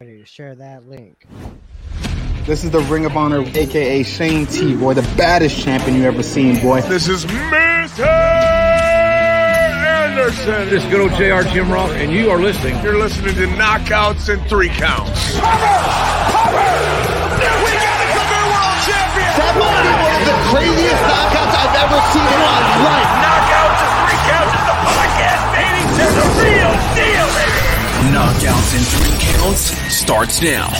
Ready to share that link. This is the Ring of Honor, aka Shane T, boy, the baddest champion you ever seen, boy. This is Mr. Anderson. This is good old JR Jim Ross, and you are listening. You're listening to Knockouts and Three Counts. Cover! Cover! We got a cover world champion! That might be one of the craziest knockouts I've ever seen in my life. Knockouts and Three Counts is the podcast, baby! It's the real deal, baby! Knockouts and Three Counts starts now.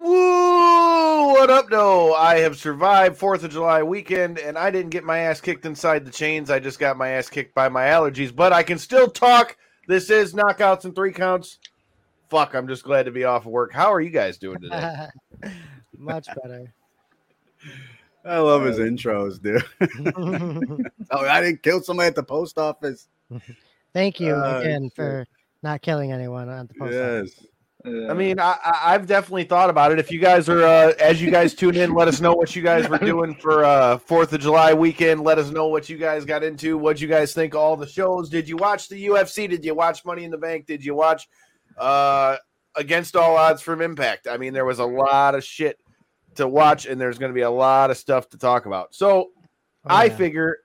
Woo! What up, though? I have survived Fourth of July weekend, and I didn't get my ass kicked inside the chains. I just got my ass kicked by my allergies, but I can still talk. This is knockouts and three counts. Fuck! I'm just glad to be off of work. How are you guys doing today? Much better. I love his intros, dude. oh, I didn't kill somebody at the post office. Thank you Uh, again shit. for not killing anyone at the post office. Yes. I mean, I, I, I've definitely thought about it. If you guys are, uh, as you guys tune in, let us know what you guys were doing for uh, Fourth of July weekend. Let us know what you guys got into. What you guys think all the shows? Did you watch the UFC? Did you watch Money in the Bank? Did you watch uh, Against All Odds from Impact? I mean, there was a lot of shit to watch, and there's going to be a lot of stuff to talk about. So Oh, I yeah. figure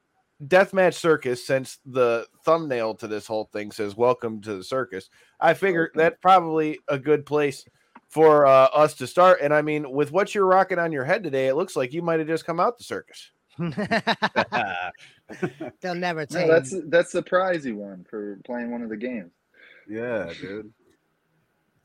Deathmatch Circus, since the thumbnail to this whole thing says "Welcome to the Circus," I figure that's probably a good place for uh, us to start. And I mean, with what you're rocking on your head today, it looks like you might have just come out the circus. They'll never No, take. that's that's the prize you won for playing one of the games. Yeah, dude.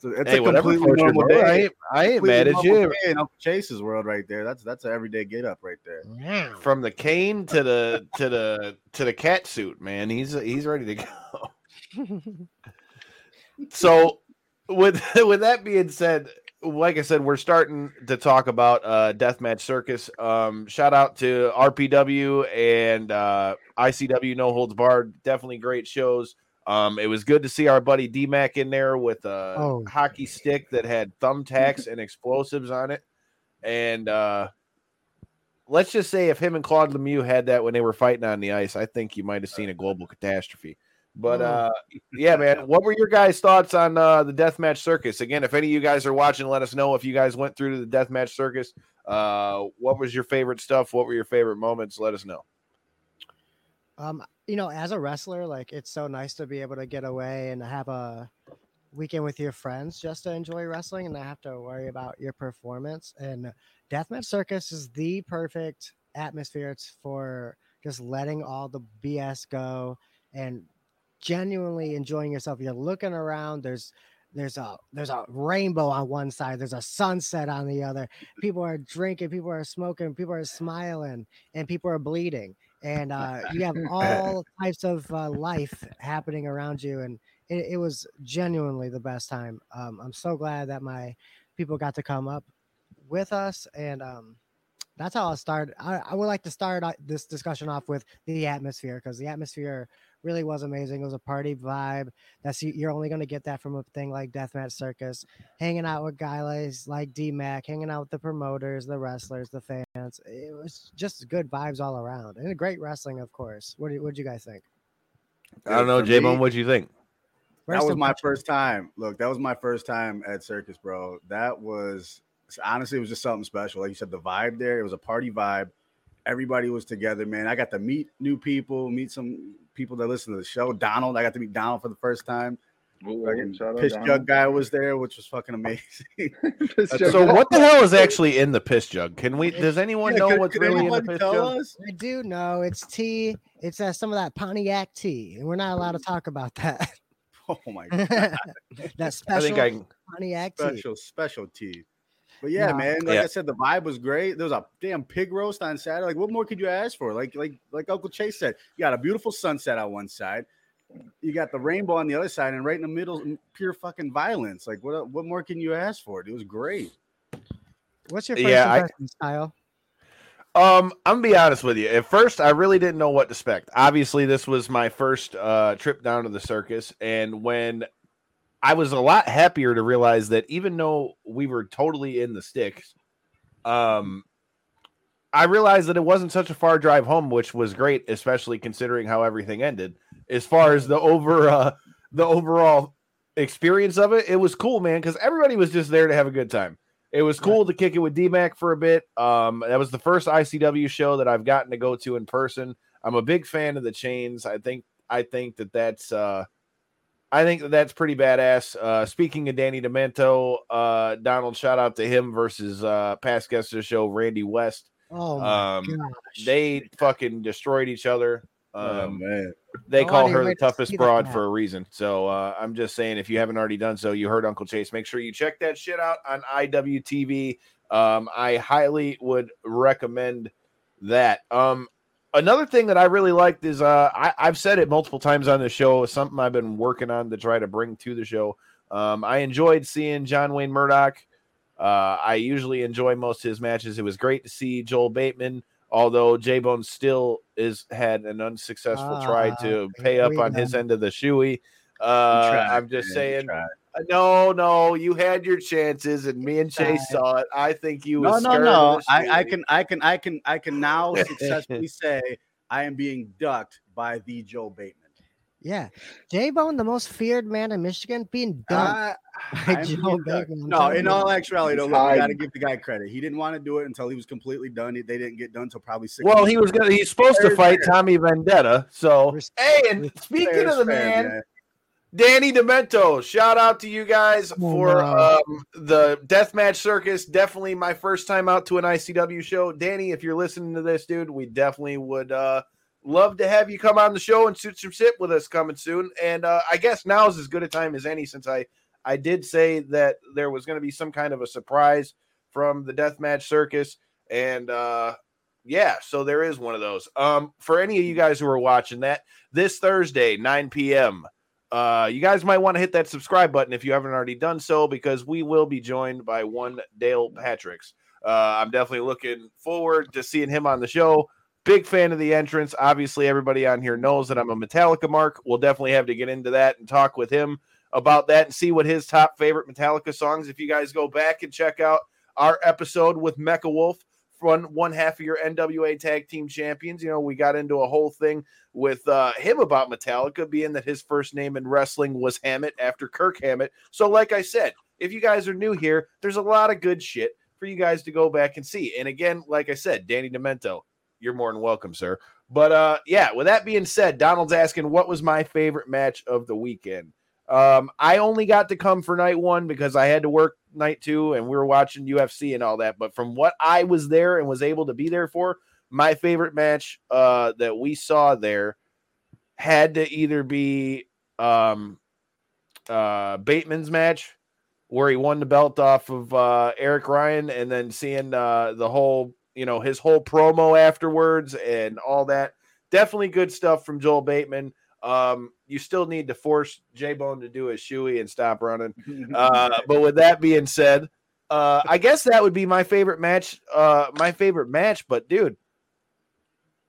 It's a, it's hey, a completely normal boat. day. I ain't, I ain't mad at you. day in Uncle Chase's world right there. That's that's an everyday get up right there. Yeah. From the cane to the to the to the cat suit, man. He's he's ready to go. so with with that being said like i said we're starting to talk about uh deathmatch circus um shout out to rpw and uh icw no holds barred definitely great shows um it was good to see our buddy d-mac in there with a Oh. hockey stick that had thumbtacks and explosives on it and uh let's just say if him and claude lemieux had that when they were fighting on the ice i think you might have seen a global catastrophe but Oh. uh yeah, man. What were your guys' thoughts on uh, the deathmatch circus? Again, if any of you guys are watching, let us know if you guys went through to the deathmatch circus. Uh, what was your favorite stuff? What were your favorite moments? Let us know. Um, you know, as a wrestler, like it's so nice to be able to get away and have a weekend with your friends just to enjoy wrestling and not have to worry about your performance. And Deathmatch Circus is the perfect atmosphere it's for just letting all the BS go and genuinely enjoying yourself. You're looking around, there's there's a there's a rainbow on one side, there's a sunset on the other. People are drinking, people are smoking, people are smiling, and people are bleeding and uh, you have all types of uh, life happening around you and it, it was genuinely the best time um, i'm so glad that my people got to come up with us and um, that's how i'll start I, I would like to start uh, this discussion off with the atmosphere because the atmosphere really was amazing it was a party vibe that's you- you're only going to get that from a thing like deathmatch circus hanging out with guys like d-mac hanging out with the promoters the wrestlers the fans it was just good vibes all around and great wrestling of course what do you, what you guys think I don't know, For J me, Bone. What'd you think? That was my all- first time. Look, that was my first time at Circus, bro. That was honestly, it was just something special. Like you said, the vibe there, it was a party vibe. Everybody was together, man. I got to meet new people, meet some people that listen to the show. Donald, I got to meet Donald for the first time. Ooh, Fucking shout out Piss Donald. Jug guy was there, which was fucking amazing. So what the hell is actually in the piss jug? Can we? Does anyone Yeah, know could- what's could really in the piss jug? us? i do know it's tea it's uh, some of that pontiac tea and we're not allowed to talk about that Oh my god, that I special think I. can- pontiac tea special specialty. But yeah, No. man, like Yeah. I said, the vibe was great. There was a damn pig roast on Saturday. Like, what more could you ask for? Like, like, like Uncle Chase said, you got a beautiful sunset on one side, you got the rainbow on the other side, and right in the middle, pure fucking violence. Like, what, what more can you ask for? It was great. what's your first Yeah, I- impression style Um, I'm gonna be honest with you. At first, I really didn't know what to expect. Obviously, this was my first uh, trip down to the circus, and when I was a lot happier to realize that even though we were totally in the sticks, um, I realized that it wasn't such a far drive home, which was great, especially considering how everything ended. As far as the over uh, the overall experience of it, it was cool, man, because everybody was just there to have a good time. It was cool to kick it with DMAC for a bit. Um, that was the first ICW show that I've gotten to go to in person. I'm a big fan of the chains. I think I think that that's uh, I think that that's pretty badass. Uh, speaking of Danny Demanto, uh, Donald, shout out to him versus uh, past guest of the show, Randi West. Oh my Um, gosh. They fucking destroyed each other. Oh Um, man. they Oh, call her the toughest broad for a reason. So uh, I'm just saying, if you haven't already done so, you heard Uncle Chase. Make sure you check that shit out on IWTV. Um, I highly would recommend that. Um, another thing that I really liked is uh, I, I've said it multiple times on the show. It's something I've been working on to try to bring to the show. Um, I enjoyed seeing John Wayne Murdoch. Uh, I usually enjoy most of his matches. It was great to see Joel Bateman, although J Bone still is had an unsuccessful try Ah, to pay up on his end of the shoey. Uh, I'm just saying, no, no, you had your chances, and me and Chase saw it. I think you No, was no, no. I, I can, I can, I can, I can now successfully say I am being ducked by the Joe Bateman. Yeah. J Bone, the most feared man in Michigan, being done. Uh, by I'm Joe ducked. Bateman, No, in all actuality, though, He's look, we got to give the guy credit. He didn't want to do it until he was completely done. They didn't get done until probably six. Well, he was gonna. He's supposed to fight fair. Tommy Vendetta. So, Res- hey, and speaking Fair of the fair, man, Danny Demanto, shout out to you guys Oh, for um, the Deathmatch Circus. Definitely my first time out to an ICW show. Danny, if you're listening to this, dude, we definitely would uh, love to have you come on the show and shoot some shit with us coming soon. And uh, I guess now is as good a time as any since I I did say that there was going to be some kind of a surprise from the Deathmatch Circus, and uh, yeah, so there is one of those. Um, for any of you guys who are watching that this Thursday, 9 p.m. Uh, you guys might want to hit that subscribe button if you haven't already done so, because we will be joined by one Dale Patricks. Uh, I'm definitely looking forward to seeing him on the show. Big fan of the entrance. Obviously, everybody on here knows that I'm a Metallica mark. We'll definitely have to get into that and talk with him about that and see what his top favorite Metallica songs. If you guys go back and check out our episode with Mecha Wolf, one one half of your NWA Tag Team Champions, you know, we got into a whole thing with uh, him about Metallica, being that his first name in wrestling was Hammett after Kirk Hammett. So, like I said, if you guys are new here, there's a lot of good shit for you guys to go back and see. And again, like I said, Danny Demanto, you're more than welcome, sir. But uh, yeah, with that being said, Donald's asking what was my favorite match of the weekend. Um, I only got to come for night one because I had to work night two and we were watching UFC and all that. But from what I was there and was able to be there for, my favorite match uh, that we saw there had to either be um, uh, Bateman's match where he won the belt off of uh, Eric Ryan and then seeing uh, the whole, you know, his whole promo afterwards and all that. Definitely good stuff from Joel Bateman. Um, you still need to force J Bone to do his shoey and stop running. Uh, but with that being said, uh, I guess that would be my favorite match. Uh, my favorite match, but dude,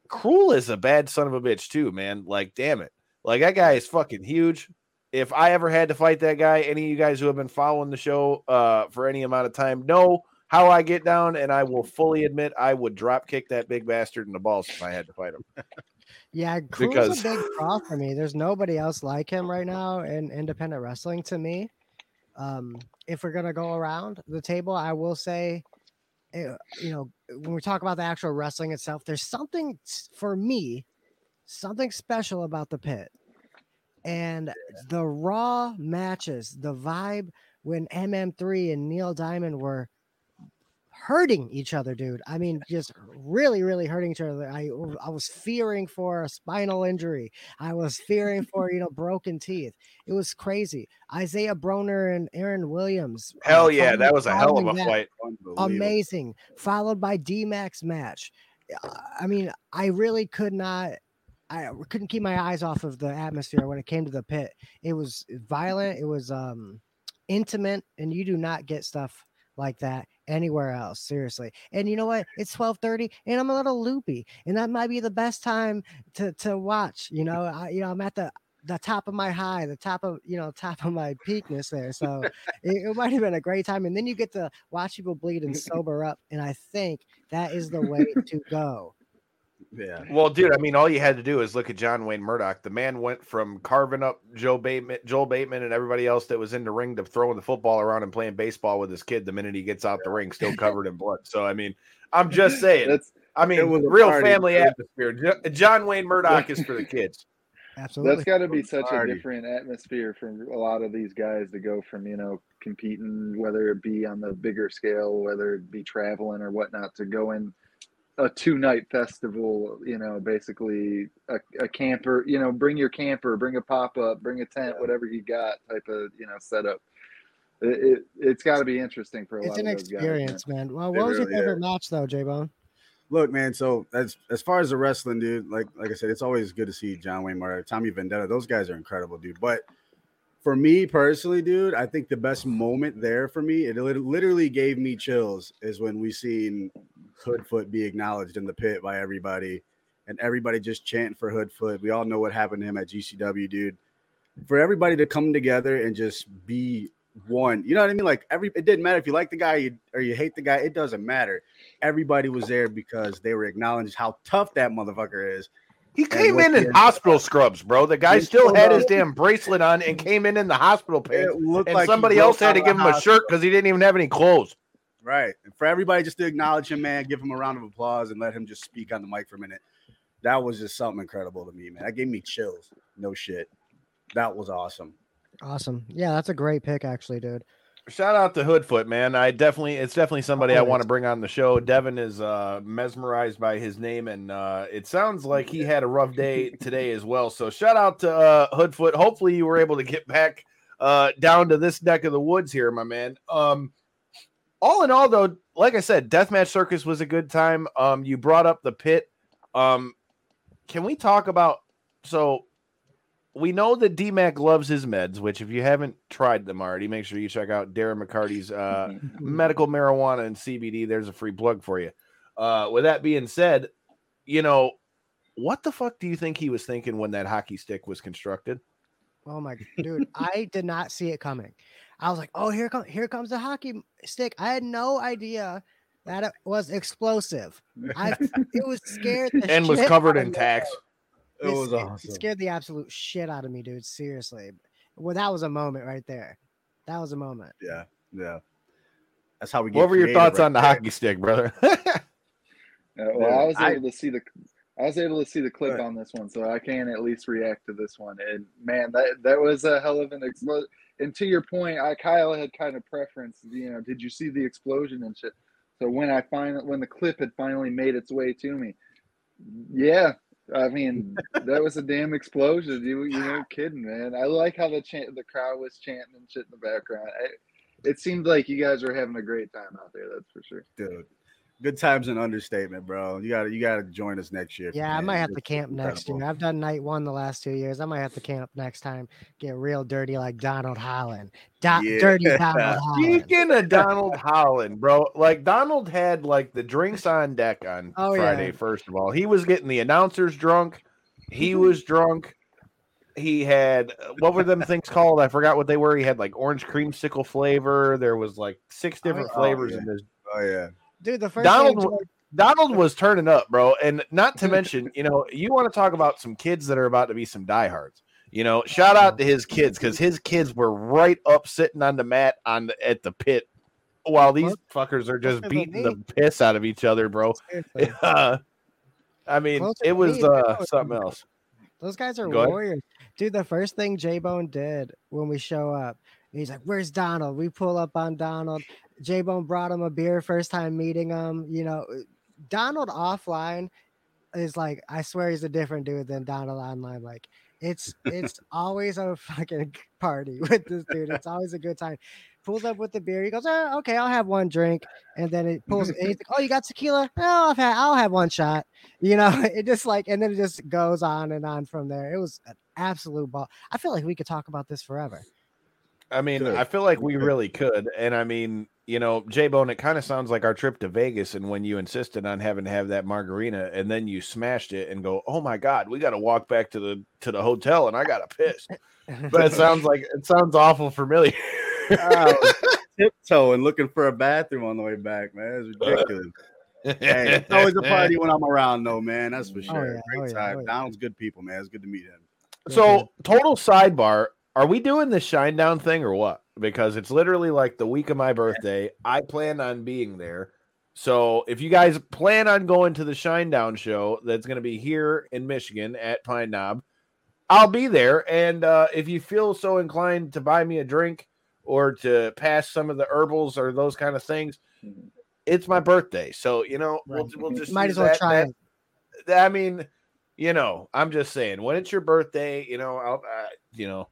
Krule is a bad son of a bitch too, man. Like, damn it, like that guy is fucking huge. If I ever had to fight that guy, any of you guys who have been following the show uh, for any amount of time know how I get down, and I will fully admit I would drop kick that big bastard in the balls if I had to fight him. Yeah, Crew's Because- a big draw for me. There's nobody else like him right now in independent wrestling to me. Um, if we're gonna go around the table, I will say, eh, you know, when we talk about the actual wrestling itself, there's something for me, something special about the pit, and the raw matches, the vibe when MM3 and Neil Diamond were hurting each other, dude. I mean, just really, really hurting each other. I I was fearing for a spinal injury. I was fearing for you know broken teeth. It was crazy. Isaiah Broner and Aaron Williams. uh, Hell yeah, that was a hell of a fight. Amazing. Followed by D Max match. I mean, I really could not. I couldn't keep my eyes off of the atmosphere when it came to the pit. It was violent. It was um intimate, and you do not get stuff like that anywhere else seriously. And you know what? It's 12:30 and I'm a little loopy and that might be the best time to to watch you know I, you know I'm at the the top of my high the top of you know top of my peakness there so it, it might have been a great time and then you get to watch people bleed and sober up and I think that is the way to go Yeah. Well, dude, I mean, all you had to do is look at John Wayne Murdoch. The man went from carving up Joe Bateman, Joel Bateman, and everybody else that was in the ring to throwing the football around and playing baseball with his kid. The minute he gets out the ring, still covered in blood. So, I mean, I'm just saying. That's I mean It was a real party, family atmosphere. John Wayne Murdoch is for the kids. Absolutely. that's got to be such Party. a different atmosphere for a lot of these guys to go from you know competing, whether it be on the bigger scale, whether it be traveling or whatnot, to go in a two night festival. You know, basically a, a camper. You know, bring your camper, bring a pop up, bring a tent, whatever you got, type of you know setup. It, it it's got to be interesting for a it's lot an of those guys. man. experience, man. Well, It what was your really favorite match though, J Bone? Look, man. So as as far as the wrestling, dude, like like I said, it's always good to see John Wayne Murdoch, Tommy Vendetta. Those guys are incredible, dude. But for me personally, dude, I think the best moment there for me, it literally gave me chills, is when we seen Hoodfoot be acknowledged in the pit by everybody, and everybody just chanting for Hoodfoot. We all know what happened to him at GCW, dude. For everybody to come together and just be one, you know what I mean? Like every, it didn't matter if you like the guy or you hate the guy. It doesn't matter. Everybody was there because they were acknowledged how tough that motherfucker is. He came in in hospital scrubs, bro. The guy still had his damn bracelet on and came in in the hospital pants. And like somebody else had to give him a hospital. shirt because he didn't even have any clothes. Right. And for everybody just to acknowledge him, man, give him a round of applause and let him just speak on the mic for a minute. That was just something incredible to me, man. That gave me chills. No shit. That was awesome. Awesome. Yeah, that's a great pick, actually, dude. Shout out to Hoodfoot, man. I definitely, it's definitely somebody I want to bring on the show. Devin is uh, mesmerized by his name, and uh, it sounds like he had a rough day today as well. So shout out to uh, Hoodfoot. Hopefully, you were able to get back uh, down to this neck of the woods here, my man. Um, all in all, though, like I said, Deathmatch Circus was a good time. Um, you brought up the pit. Um, can we talk about so? we know that DMAC loves his meds, which if you haven't tried them already, make sure you check out Darren McCarty's uh, medical marijuana and CBD. There's a free plug for you. Uh, with that being said, you know, what the fuck do you think he was thinking when that hockey stick was constructed? Oh my dude, I did not see it coming. I was like, oh, here comes here comes the hockey stick. I had no idea that it was explosive. I it was scared the And was covered in me. tax. It was it awesome. scared the absolute shit out of me, dude. Seriously. Well, that was a moment right there. That was a moment. Yeah. Yeah. That's how we get What were your thoughts right on the there. hockey stick, brother? Uh, well, I was I- able to see the I was able to see the clip Good. on this one, so I can at least react to this one. And man, that that was a hell of an explosion. And to your point, I Kyle had kind of preference. You know, did you see the explosion and shit? So when I finally when the clip had finally made its way to me, yeah, I mean that was a damn explosion. You you weren't kidding, man. I like how the chant the crowd was chanting and shit in the background. I, it seemed like you guys were having a great time out there. That's for sure. Dude. Good times an understatement, bro. You gotta you gotta join us next year. Yeah, I might have to It's camp next year. I've done night one the last two years. I might have to camp next time. Get real dirty like Donald Holland. Do- Yeah. Dirty Donald Holland. Speaking of Donald Holland, bro, like Donald had like the drinks on deck on Oh, Friday. yeah. First of all, he was getting the announcers drunk. He was drunk. He had what were them things called? I forgot what they were. He had like orange creamsicle flavor. There was like six oh, different Oh, flavors yeah. in this. Oh yeah. Dude, the first Donald Donald was turning up, bro. And not to mention, you know, you want to talk about some kids that are about to be some diehards. You know, shout out to his kids because his kids were right up sitting on the mat on the, at the pit while these fuckers are just Closer beating the piss out of each other, bro. Uh, I mean, Closer it was me, uh, something else. Those guys are Go ahead. warriors. Dude, the first thing J Bone did when we show up, he's like, Where's Donald? We pull up on Donald. J Bone brought him a beer first time meeting him. You know, Donald offline is like, I swear he's a different dude than Donald online. Like, it's it's always a fucking party with this dude. It's always a good time. Pulls up with the beer. He goes, oh, okay, I'll have one drink. And then it pulls, and he's like, Oh, you got tequila? Oh, I've had, I'll have one shot. You know, it just like, and then it just goes on and on from there. It was an absolute ball. I feel like we could talk about this forever. I mean, I feel like we really could. And I mean, you know, J Bone, it kind of sounds like our trip to Vegas and when you insisted on having to have that margarita and then you smashed it and go, Oh my god, we gotta walk back to the to the hotel and I got to piss. But it sounds like it sounds awful familiar. I was tiptoeing looking for a bathroom on the way back, man. It's ridiculous. hey, it's always a party when I'm around, though, man. That's for Oh, sure. yeah, Great oh, yeah, time. oh, yeah. Donald's good people, man. It's good to meet him. So, total sidebar: Are we doing the Shinedown thing or what? Because it's literally like the week of my birthday. I plan on being there. So, if you guys plan on going to the Shinedown show, that's going to be here in Michigan at Pine Knob, I'll be there. And uh, if you feel so inclined to buy me a drink or to pass some of the herbals or those kind of things, it's my birthday. So, you know, we'll, we'll just Might as well that- try that- that- I mean, you know, I'm just saying, when it's your birthday, you know, I'll, uh, you know,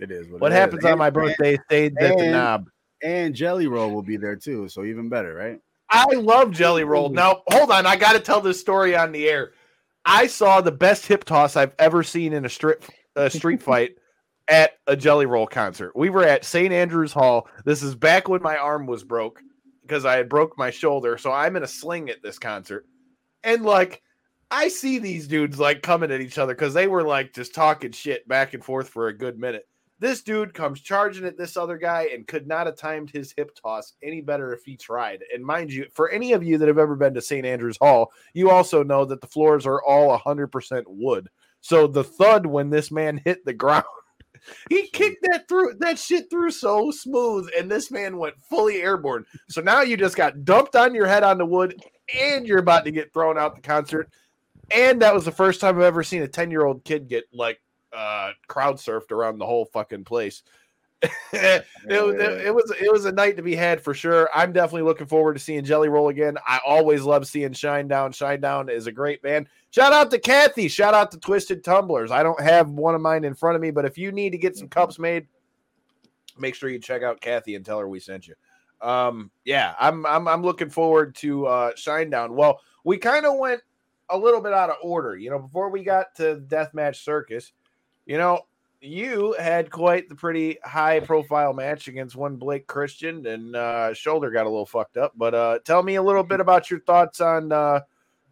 It is. what it is. happens on And- my birthday stays at the and- knob. And Jelly Roll will be there too, so even better, right? I love Jelly Roll. Now, hold on, I got to tell this story on the air. I saw the best hip toss I've ever seen in a strip a street fight at a Jelly Roll concert. We were at St. Andrews Hall. This is back when my arm was broke because I had broke my shoulder, so I'm in a sling at this concert. And like I see these dudes like coming at each other because they were like just talking shit back and forth for a good minute. This dude comes charging at this other guy and could not have timed his hip toss any better if he tried. And mind you, for any of you that have ever been to St. Andrews Hall, you also know that the floors are all 100% wood. So the thud when this man hit the ground, he kicked that through that shit through so smooth, and this man went fully airborne. So now you just got dumped on your head on the wood, and you're about to get thrown out the concert. And that was the first time I've ever seen a 10 year old kid get like uh crowd surfed around the whole fucking place. it, was- it, it was it was a night to be had for sure. I'm definitely looking forward to seeing Jelly Roll again. I always love seeing Shinedown. Shine Down is a great band. Shout out to Kathy. Shout out to Twisted Tumblers. I don't have one of mine in front of me, but if you need to get some cups made, make sure you check out Kathy and tell her we sent you. Um, yeah, I'm I'm I'm looking forward to uh Shinedown. Well, we kind of went a little bit out of order, you know, before we got to Deathmatch Circus. You know, you had quite the pretty high profile match against one Blake Christian, and uh, shoulder got a little fucked up. But uh, tell me a little bit about your thoughts on uh,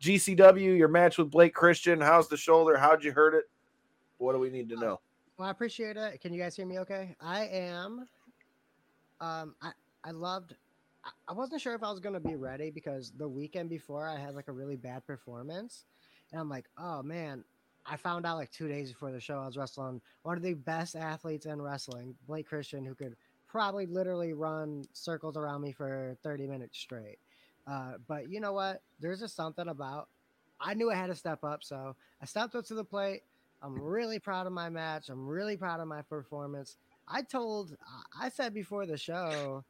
GCW, your match with Blake Christian. How's the shoulder? How'd you hurt it? What do we need to know? Well, I appreciate it. Can you guys hear me okay? I am. Um, I I loved. I- I wasn't sure if I was gonna be ready because the weekend before I had like a really bad performance, and I'm like, oh man. I found out like two days before the show I was wrestling one of the best athletes in wrestling, Blake Christian, who could probably literally run circles around me for 30 minutes straight. Uh, but you know what? There's just something about. I knew I had to step up, so I stepped up to the plate. I'm really proud of my match. I'm really proud of my performance. I told, I said before the show,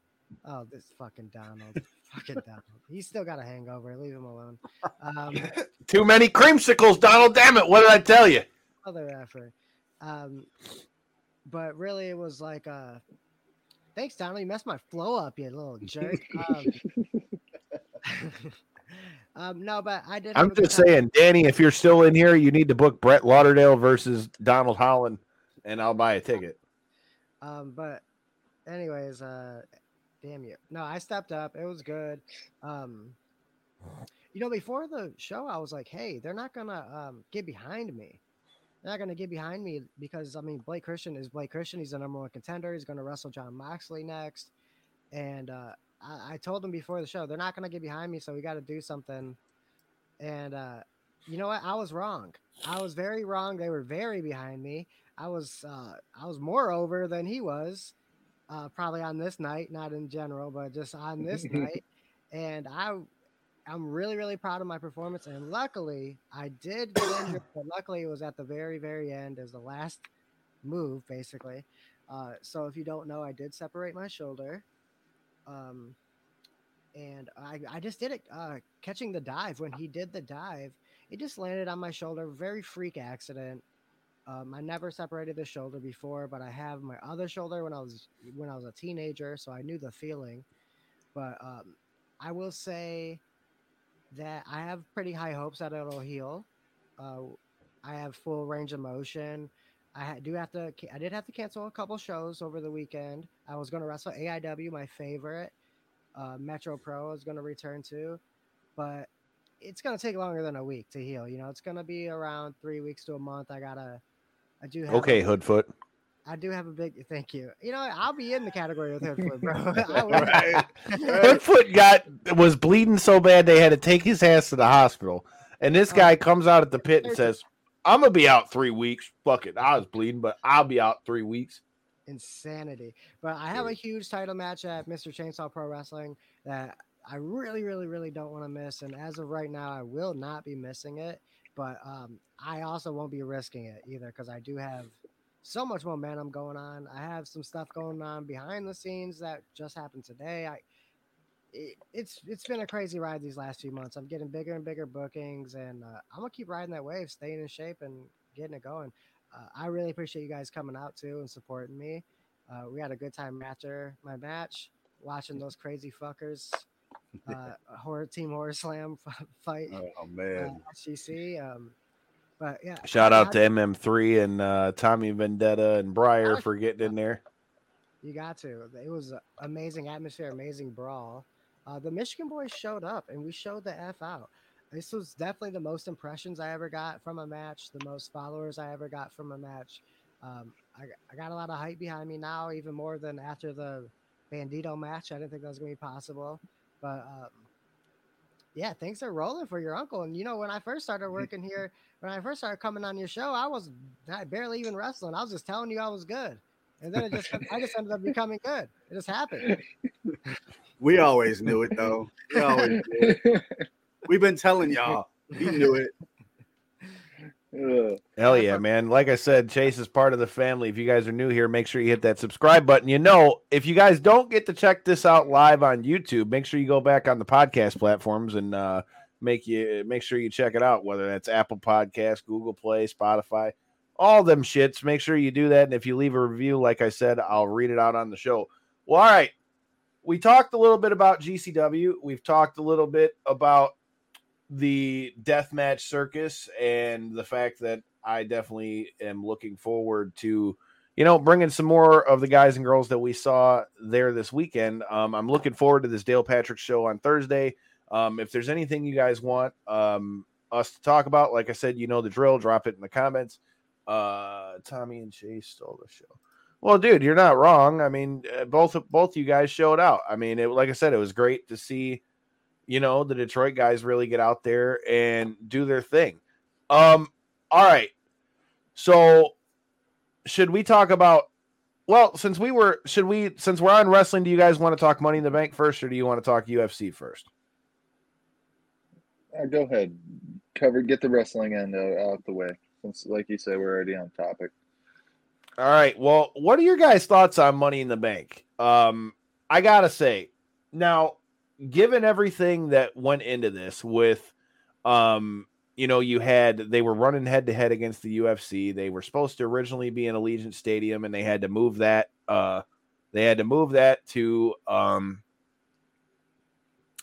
oh, this fucking Donald, fucking Donald. He's still got a hangover. Leave him alone. Um, Too many creamsicles, Donald. Damn it! What did I tell you? other effort. Um, but really, it was like, uh, thanks, Donald. You messed my flow up, you little jerk. Um, um, no, but I did. I'm just saying, Danny, if you're still in here, you need to book Brett Lauderdale versus Donald Holland, and I'll buy a ticket. Um, but anyways, uh, damn you. No, I stepped up. It was good. Um, you know, before the show, I was like, hey, they're not gonna um get behind me. They're not gonna get behind me because I mean, Blake Christian is Blake Christian. He's the number one contender. He's gonna wrestle Jon Moxley next, and uh, I, I told them before the show they're not gonna get behind me, so we got to do something. And uh, you know what? I was wrong. I was very wrong. They were very behind me. I was uh, I was more over than he was, uh, probably on this night, not in general, but just on this night. And I I'm really really proud of my performance. And luckily, I did get injured, but luckily it was at the very very end as the last move, basically. Uh, so if you don't know, I did separate my shoulder. Um, and I, I just did it uh, catching the dive when he did the dive it just landed on my shoulder very freak accident um, I never separated the shoulder before, but I have my other shoulder when I was when I was a teenager, so I knew the feeling. But um, I will say that I have pretty high hopes that it'll heal. Uh, I have full range of motion. I do have to. I did have to cancel a couple shows over the weekend. I was going to wrestle AIW, my favorite. Uh, Metro Pro is going to return to, but it's going to take longer than a week to heal. You know, it's going to be around three weeks to a month. I gotta. I do have Okay, a- Hoodfoot. I do have a big thank you. You know. I'll be in the category with Hoodfoot, bro. I will. Right. Hoodfoot got was bleeding so bad they had to take his ass to the hospital. And this guy comes out at the pit and says, I'm gonna be out three weeks. Fuck it. I was bleeding, but I'll be out three weeks. Insanity. But I have a huge title match at Mr. Chainsaw Pro Wrestling that I really, really, really don't want to miss. And as of right now, I will not be missing it. But um, I also won't be risking it either because I do have so much momentum going on. I have some stuff going on behind the scenes that just happened today. I it, it's it's been a crazy ride these last few months. I'm getting bigger and bigger bookings, and uh, I'm gonna keep riding that wave, staying in shape, and getting it going. Uh, I really appreciate you guys coming out too and supporting me. Uh, we had a good time after my match, watching those crazy fuckers. Uh, horror team horror slam f- fight. Oh Uh, man. SGC. Um, but yeah, Shout out to I- MM3 and uh, Tommy Vendetta and Breyer for getting in there. You got to. It was amazing atmosphere, amazing brawl. Uh, the Michigan boys showed up, and we showed the f out. This was definitely the most impressions I ever got from a match, the most followers I ever got from a match. Um, I, I got a lot of hype behind me now, even more than after the Bandito match. I didn't think that was going to be possible, but um, yeah, things are rolling for your uncle. And you know, when I first started working here, when I first started coming on your show, I was not barely even wrestling. I was just telling you I was good. And then it just I just ended up becoming good. It just happened. We always knew it though. We always did. We've been telling y'all. We knew it. Ugh. Hell yeah, man. Like I said, Chase is part of the family. If you guys are new here, make sure you hit that subscribe button. You know, if you guys don't get to check this out live on YouTube, make sure you go back on the podcast platforms and uh make you make sure you check it out, whether that's Apple Podcast, Google Play, Spotify, all them shits. Make sure you do that. And if you leave a review, like I said, I'll read it out on the show. Well, all right. We talked a little bit about GCW. We've talked a little bit about the deathmatch circus and the fact that I definitely am looking forward to, you know, bringing some more of the guys and girls that we saw there this weekend. Um, I'm looking forward to this Dale Patrick show on Thursday. Um, if there's anything you guys want um, us to talk about, like I said, you know the drill. Drop it in the comments. Uh, Tommy and Chase stole the show. Well, dude, you're not wrong. I mean, uh, both both you guys showed out. I mean, it, like I said, it was great to see you know the detroit guys really get out there and do their thing um all right so should we talk about well since we were should we since we're on wrestling do you guys want to talk money in the bank first or do you want to talk ufc first Uh, go ahead. Cover. Get the wrestling end uh, out the way. Since, like you said, we're already on topic. all right well what are your guys thoughts on money in the bank um i gotta say now given everything that went into this with um you know you had they were running head to head against the UFC they were supposed to originally be in Allegiant Stadium and they had to move that uh they had to move that to um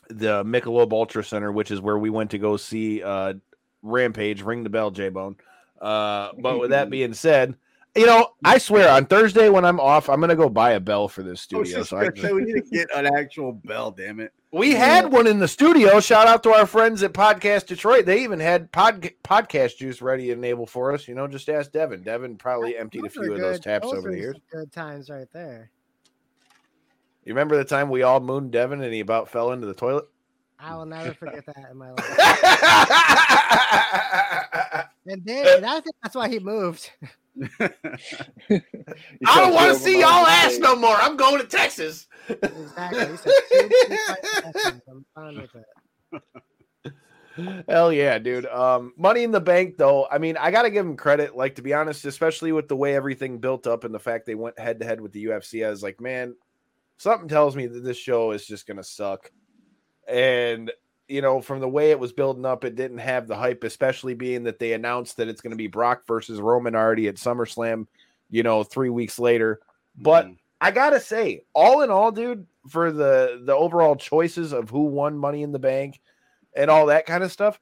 the Michelob Ultra Center which is where we went to go see uh Rampage ring the bell J-Bone. Uh but with that being said you know I swear on Thursday when I'm off I'm going to go buy a bell for this Oh, studio shit, so I so we need to get an actual bell, damn it. we had one in the studio. Shout out to our friends at Podcast Detroit. They even had pod, podcast juice ready and able for us. You know, just ask Devin. Devin probably emptied a few are of those taps those over are the years. Good times right there. You remember the time we all mooned Devin and he about fell into the toilet? I will never forget that in my life. And then I think that's why he moved. don't want to see y'all ass no more. I'm going to Texas. exactly. He said, "Two, two, five seconds. I'm fine with it. Hell yeah, dude. Um, money in the bank, though. I mean, I gotta give him credit. Like to be honest, especially with the way everything built up and the fact they went head to head with the UFC. I was like, man, something tells me that this show is just gonna suck. And you know, from the way it was building up, it didn't have the hype, especially being that they announced that it's gonna be Brock versus Roman already at SummerSlam. You know, three weeks later. But I gotta say, all in all, dude, for the the overall choices of who won Money in the Bank and all that kind of stuff,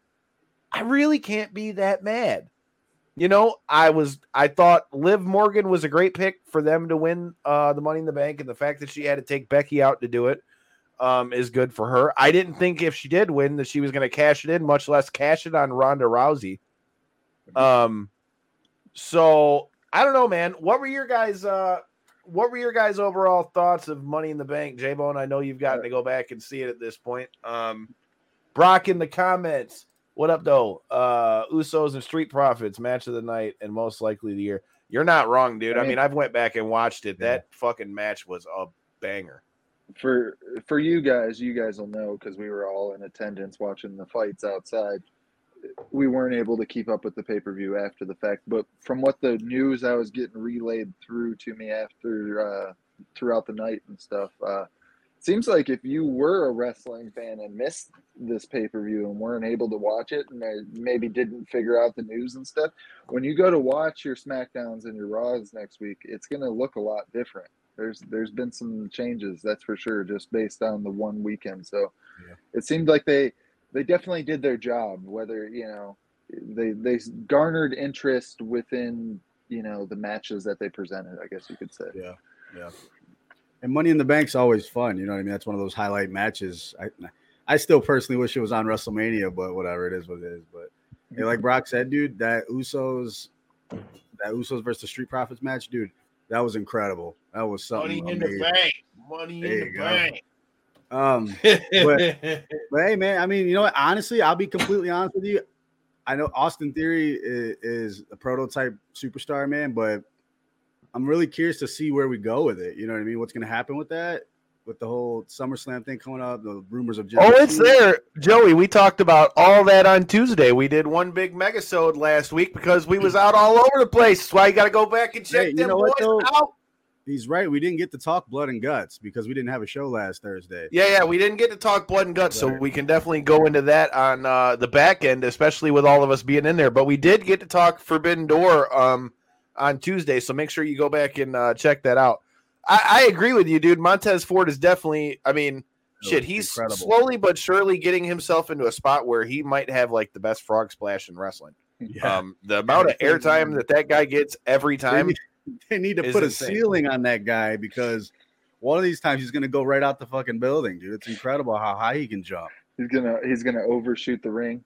I really can't be that mad. You know, I was I thought Liv Morgan was a great pick for them to win uh the Money in the Bank, and the fact that she had to take Becky out to do it um is good for her. I didn't think if she did win that she was going to cash it in, much less cash it on Ronda Rousey. Um, so I don't know, man. What were your guys? Uh, what were your guys' overall thoughts of Money in the Bank, J Bone? I know you've gotten to go back and see it at this point. Um, Brock in the comments. What up, though? Uh, Usos and Street Profits match of the night and most likely the year. You're not wrong, dude. I I mean, mean- I've went back and watched it. Yeah. That fucking match was a banger. For for you guys, you guys will know because we were all in attendance watching the fights outside. We weren't able to keep up with the pay per view after the fact, but from what the news I was getting relayed through to me after uh, throughout the night and stuff, uh, seems like if you were a wrestling fan and missed this pay per view and weren't able to watch it and maybe didn't figure out the news and stuff, when you go to watch your Smackdowns and your Raws next week, it's going to look a lot different. There's there's been some changes, that's for sure, just based on the one weekend. So Yeah. it seemed like they they definitely did their job. Whether you know they they garnered interest within you know the matches that they presented. I guess you could say. Yeah, yeah. And Money in the Bank's always fun. You know what I mean? That's one of those highlight matches. I I still personally wish it was on WrestleMania, but whatever it is, what it is. But hey, like Brock said, dude, that Usos, that Usos versus Street Profits match, dude, that was incredible. That was something. Money amazing. In the bank. Money There the go. Um, but hey, man, I mean, you know what? Honestly, I'll be completely honest with you. I know Austin Theory is, is a prototype superstar, man, but I'm really curious to see where we go with it. You know what I mean? What's going to happen with that? With the whole SummerSlam thing coming up, the rumors of Oh, it's Sue. there, Joey. We talked about all that on Tuesday. We did one big megasode last week because we was out all over the place. That's why you got to go back and check Hey, them what, boys though? out. He's right. We didn't get to talk blood and guts because we didn't have a show last Thursday. Yeah, yeah, we didn't get to talk blood and guts, so we can definitely go into that on uh, the back end, especially with all of us being in there. But we did get to talk Forbidden Door um, on Tuesday, so make sure you go back and uh, check that out. I, I agree with you, dude. Montez Ford is definitely. I mean, That shit, he's incredible. slowly but surely getting himself into a spot where he might have like the best frog splash in wrestling. Yeah. Um, the amount of airtime that that guy gets every time. need- they need to is put a ceiling on that guy because one of these times he's going to go right out the fucking building, dude. It's incredible how high he can jump. He's gonna he's gonna overshoot the ring.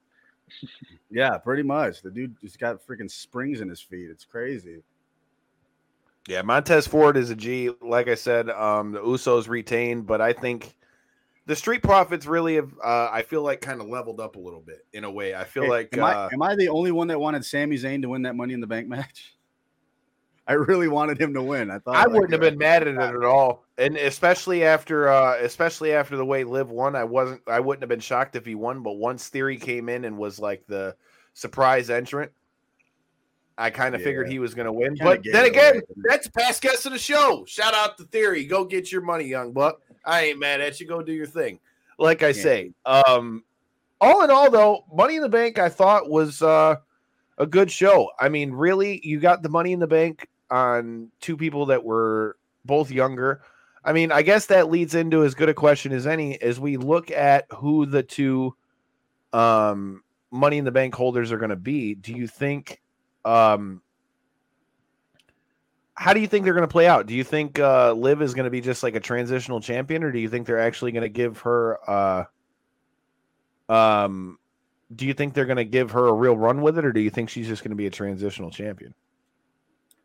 Yeah, pretty much. The dude just got freaking springs in his feet. It's crazy. Yeah, Montez Ford is a G. Like I said, um, the Usos retained, but I think the Street Profits really have. Uh, I feel like kind of leveled up a little bit in a way. I feel Hey, like am, uh, I, am I the only one that wanted Sami Zayn to win that Money in the Bank match? I really wanted him to win. I thought I like, wouldn't have uh, been mad at it at all, and especially after, uh, especially after the way Liv won, I wasn't. I wouldn't have been shocked if he won. But once Theory came in and was like the surprise entrant, I kind of figured he was going to win. Kinda But then again, away. that's past guest of the show. Shout out to Theory. Go get your money, young buck. I ain't mad at you. Go do your thing. Like I Yeah. say, um, all in all, though, Money in the Bank, I thought was uh, a good show. I mean, really, you got the Money in the Bank on two people that were both younger. I mean, I guess that leads into as good a question as any as we look at who the two um, Money in the Bank holders are going to be. Do you think? Um, how do you think they're going to play out? Do you think uh, Liv is going to be just like a transitional champion, or do you think they're actually going to give her? Uh, um, do you think they're going to give her a real run with it, or do you think she's just going to be a transitional champion?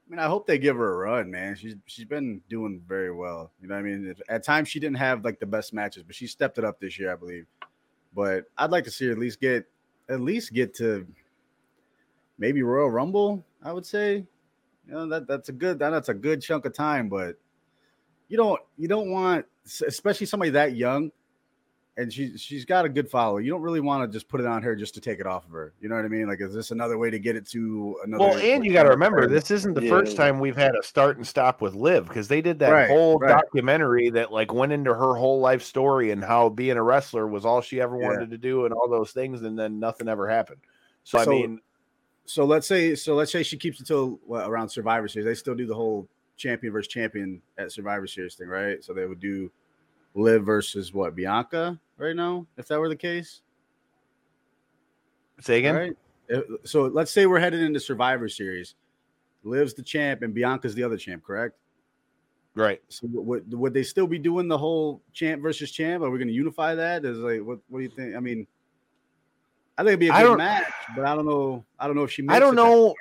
I mean, I hope they give her a run, man. She's she's been doing very well. You know, what I mean, at times she didn't have like the best matches, but she stepped it up this year, I believe. But I'd like to see her at least get at least get to maybe Royal Rumble. I would say, you know, that that's a good that, that's a good chunk of time. But you don't you don't want, especially somebody that young, and she she's got a good follower. You don't really want to just put it on her just to take it off of her. You know what I mean? Like, is this another way to get it to another? Well, and you got to remember, this isn't the Yeah. first time we've had a start and stop with Liv because they did that Right, whole right. documentary that like went into her whole life story and how being a wrestler was all she ever Yeah. wanted to do and all those things, and then nothing ever happened. So, I So- mean, so let's say so let's say she keeps it till well, around Survivor Series. They still do the whole champion versus champion at Survivor Series thing, right? So they would do Liv versus what Bianca right now, if that were the case, say again. right? So let's say we're headed into Survivor Series. Liv's the champ and Bianca's the other champ, correct? Right. So would would they still be doing the whole champ versus champ? Are we going to unify that? Is like what what do you think? I mean, I think it'd be a good match, but I don't know. I don't know if she. Makes I don't it that know.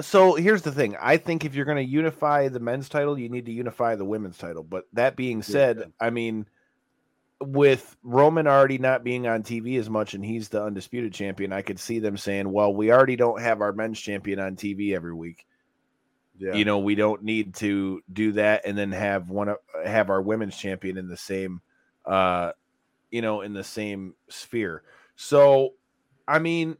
so here's the thing. I think if you're going to unify the men's title, you need to unify the women's title. But that being said, I mean, with Roman already not being on TV as much and he's the undisputed champion, I could see them saying, well, we already don't have our men's champion on TV every week. Yeah. You know, we don't need to do that and then have one have our women's champion in the same uh you know, in the same sphere. So, I mean,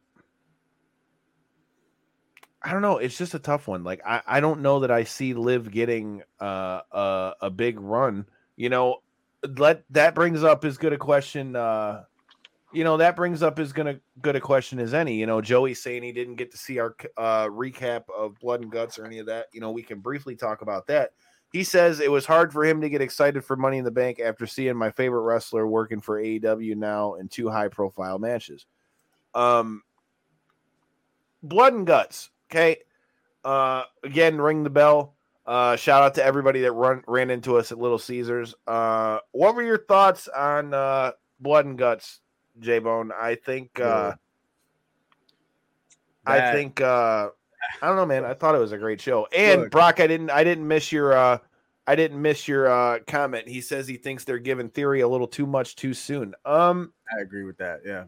I don't know. It's just a tough one. Like I, I don't know that I see Liv getting uh, a a big run. You know, let that brings up as good a question. Uh, you know that brings up as good a good a question as any. You know, Joey saying he didn't get to see our uh, recap of Blood and Guts or any of that. You know, we can briefly talk about that. He says it was hard for him to get excited for Money in the Bank after seeing my favorite wrestler working for AEW now in two high profile matches. Um, Blood and Guts. Okay. Uh, again, ring the bell. Uh, shout out to everybody that run ran into us at Little Caesars. Uh, what were your thoughts on uh, Blood and Guts, J Bone? I think uh, I think uh, I don't know, man. I thought it was a great show. And Look. Brock, I didn't I didn't miss your uh, I didn't miss your uh, comment. He says he thinks they're giving Theory a little too much too soon. Um, I agree with that. Yeah.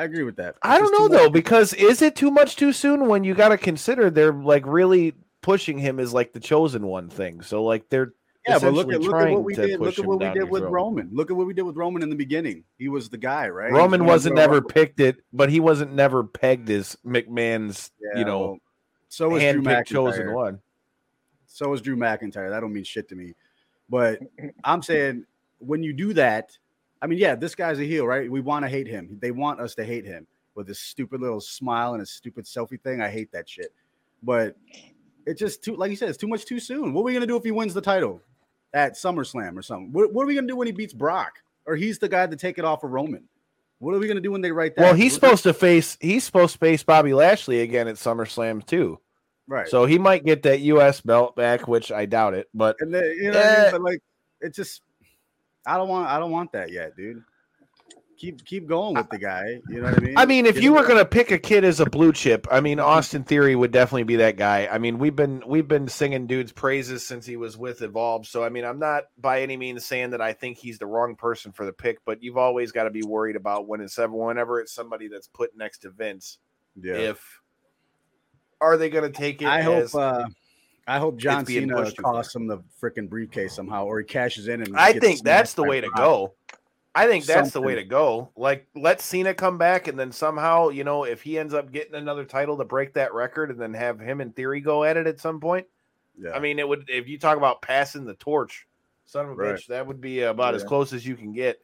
I agree with that. I don't know though, much. because is it too much too soon when you got to consider they're like really pushing him as like the chosen one thing. So like they're Yeah, but look at look at what we did. Look at what we did with throat. Roman. Look at what we did with Roman in the beginning. He was the guy, right? Roman wasn't never Roman. picked it, but he wasn't never pegged as McMahon's, Yeah, you know, well, so was Drew handpicked chosen McIntyre. one. So was Drew McIntyre. That don't mean shit to me. But I'm saying when you do that, I mean, yeah, this guy's a heel, right? We want to hate him. They want us to hate him with his stupid little smile and his stupid selfie thing. I hate that shit. But it's just too, like you said, it's too much too soon. What are we gonna do if he wins the title at SummerSlam or something? What, what are we gonna do when he beats Brock or he's the guy to take it off of Roman? What are we gonna do when they write that? Well, he's We're gonna- supposed to face he's supposed to face Bobby Lashley again at SummerSlam too. right. So he might get that US belt back, which I doubt it, but And then, you know, I mean? Eh. but like, it just, I don't want, I don't want that yet, dude. Keep, keep going with the guy. You know what I mean? I mean, if Get you were going to pick a kid as a blue chip, I mean, Austin Theory would definitely be that guy. I mean, we've been we've been singing dude's praises since he was with Evolve. So I mean, I'm not by any means saying that I think he's the wrong person for the pick, but you've always got to be worried about when it's ever whenever it's somebody that's put next to Vince. yeah. If are they going to take it? I hope, uh, I hope John Cena pushed too far. costs him the freaking briefcase somehow, or he cashes in and. I think that's the way to go. I think that's the way to go. Like, let Cena come back, and then somehow, you know, if he ends up getting another title to break that record, and then have him in theory go at it at some point. Yeah. I mean, it would if you talk about passing the torch, son of a Right. bitch, that would be about as close as you can get.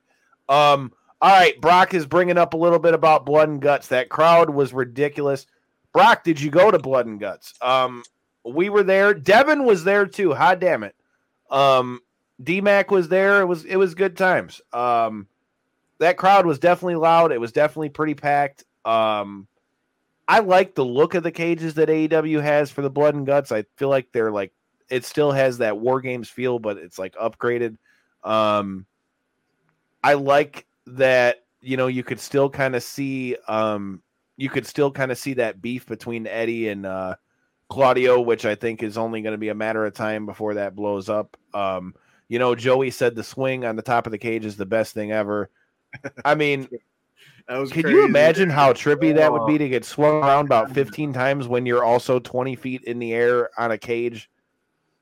Um, all right, Brock is bringing up a little bit about blood and guts. That crowd was ridiculous. Brock, did you go to blood and guts? Um, we were there. Devin was there too. Hot damn it. Um, DMAC was there. It was it was good times. Um, that crowd was definitely loud. It was definitely pretty packed. Um, I like the look of the cages that AEW has for the blood and guts. I feel like they're like it still has that war games feel, but it's like upgraded. Um, I like that you know you could still kind of see um you could still kind of see that beef between Eddie and uh Claudio, which I think is only going to be a matter of time before that blows up. Um, you know, Joey said the swing on the top of the cage is the best thing ever. I mean, that was can crazy. you imagine how trippy that would Oh. be to get swung around about 15 times when you're also 20 feet in the air on a cage?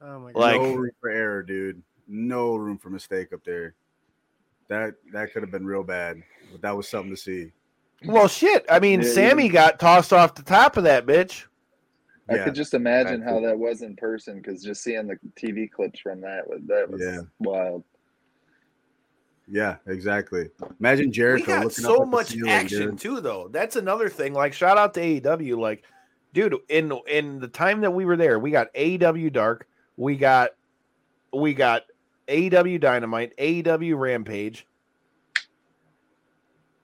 Oh my god. Like- no room for error, dude. No room for mistake up there. That that could have been real bad, but that was something to see. Well, shit. I mean, Yeah, Sammy got tossed off the top of that bitch. I Yeah, could just imagine I how that was in person because just seeing the TV clips from that was that was Yeah. wild. Yeah, exactly. Imagine Jericho we got looking so up at the much ceiling, action dude. too, though. That's another thing. Like, shout out to AEW. Like, dude, in in the time that we were there, we got AEW Dark, we got we got AEW Dynamite, AEW Rampage,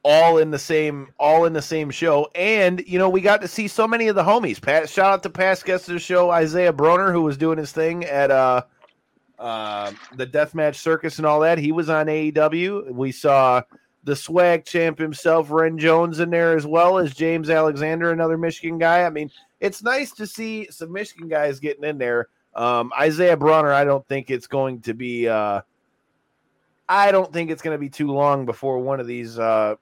all in the same all in the same show. And you know, we got to see so many of the homies. Pat, shout out to past guests of the show, Isaiah Broner, who was doing his thing at uh uh, the deathmatch circus and all that. He was on AEW. We saw the swag champ himself, Ren Jones, in there as well as James Alexander, another Michigan guy. I mean, it's nice to see some Michigan guys getting in there. Um, Isaiah Broner, I don't think it's going to be. Uh, I don't think it's going to be too long before one of these uh,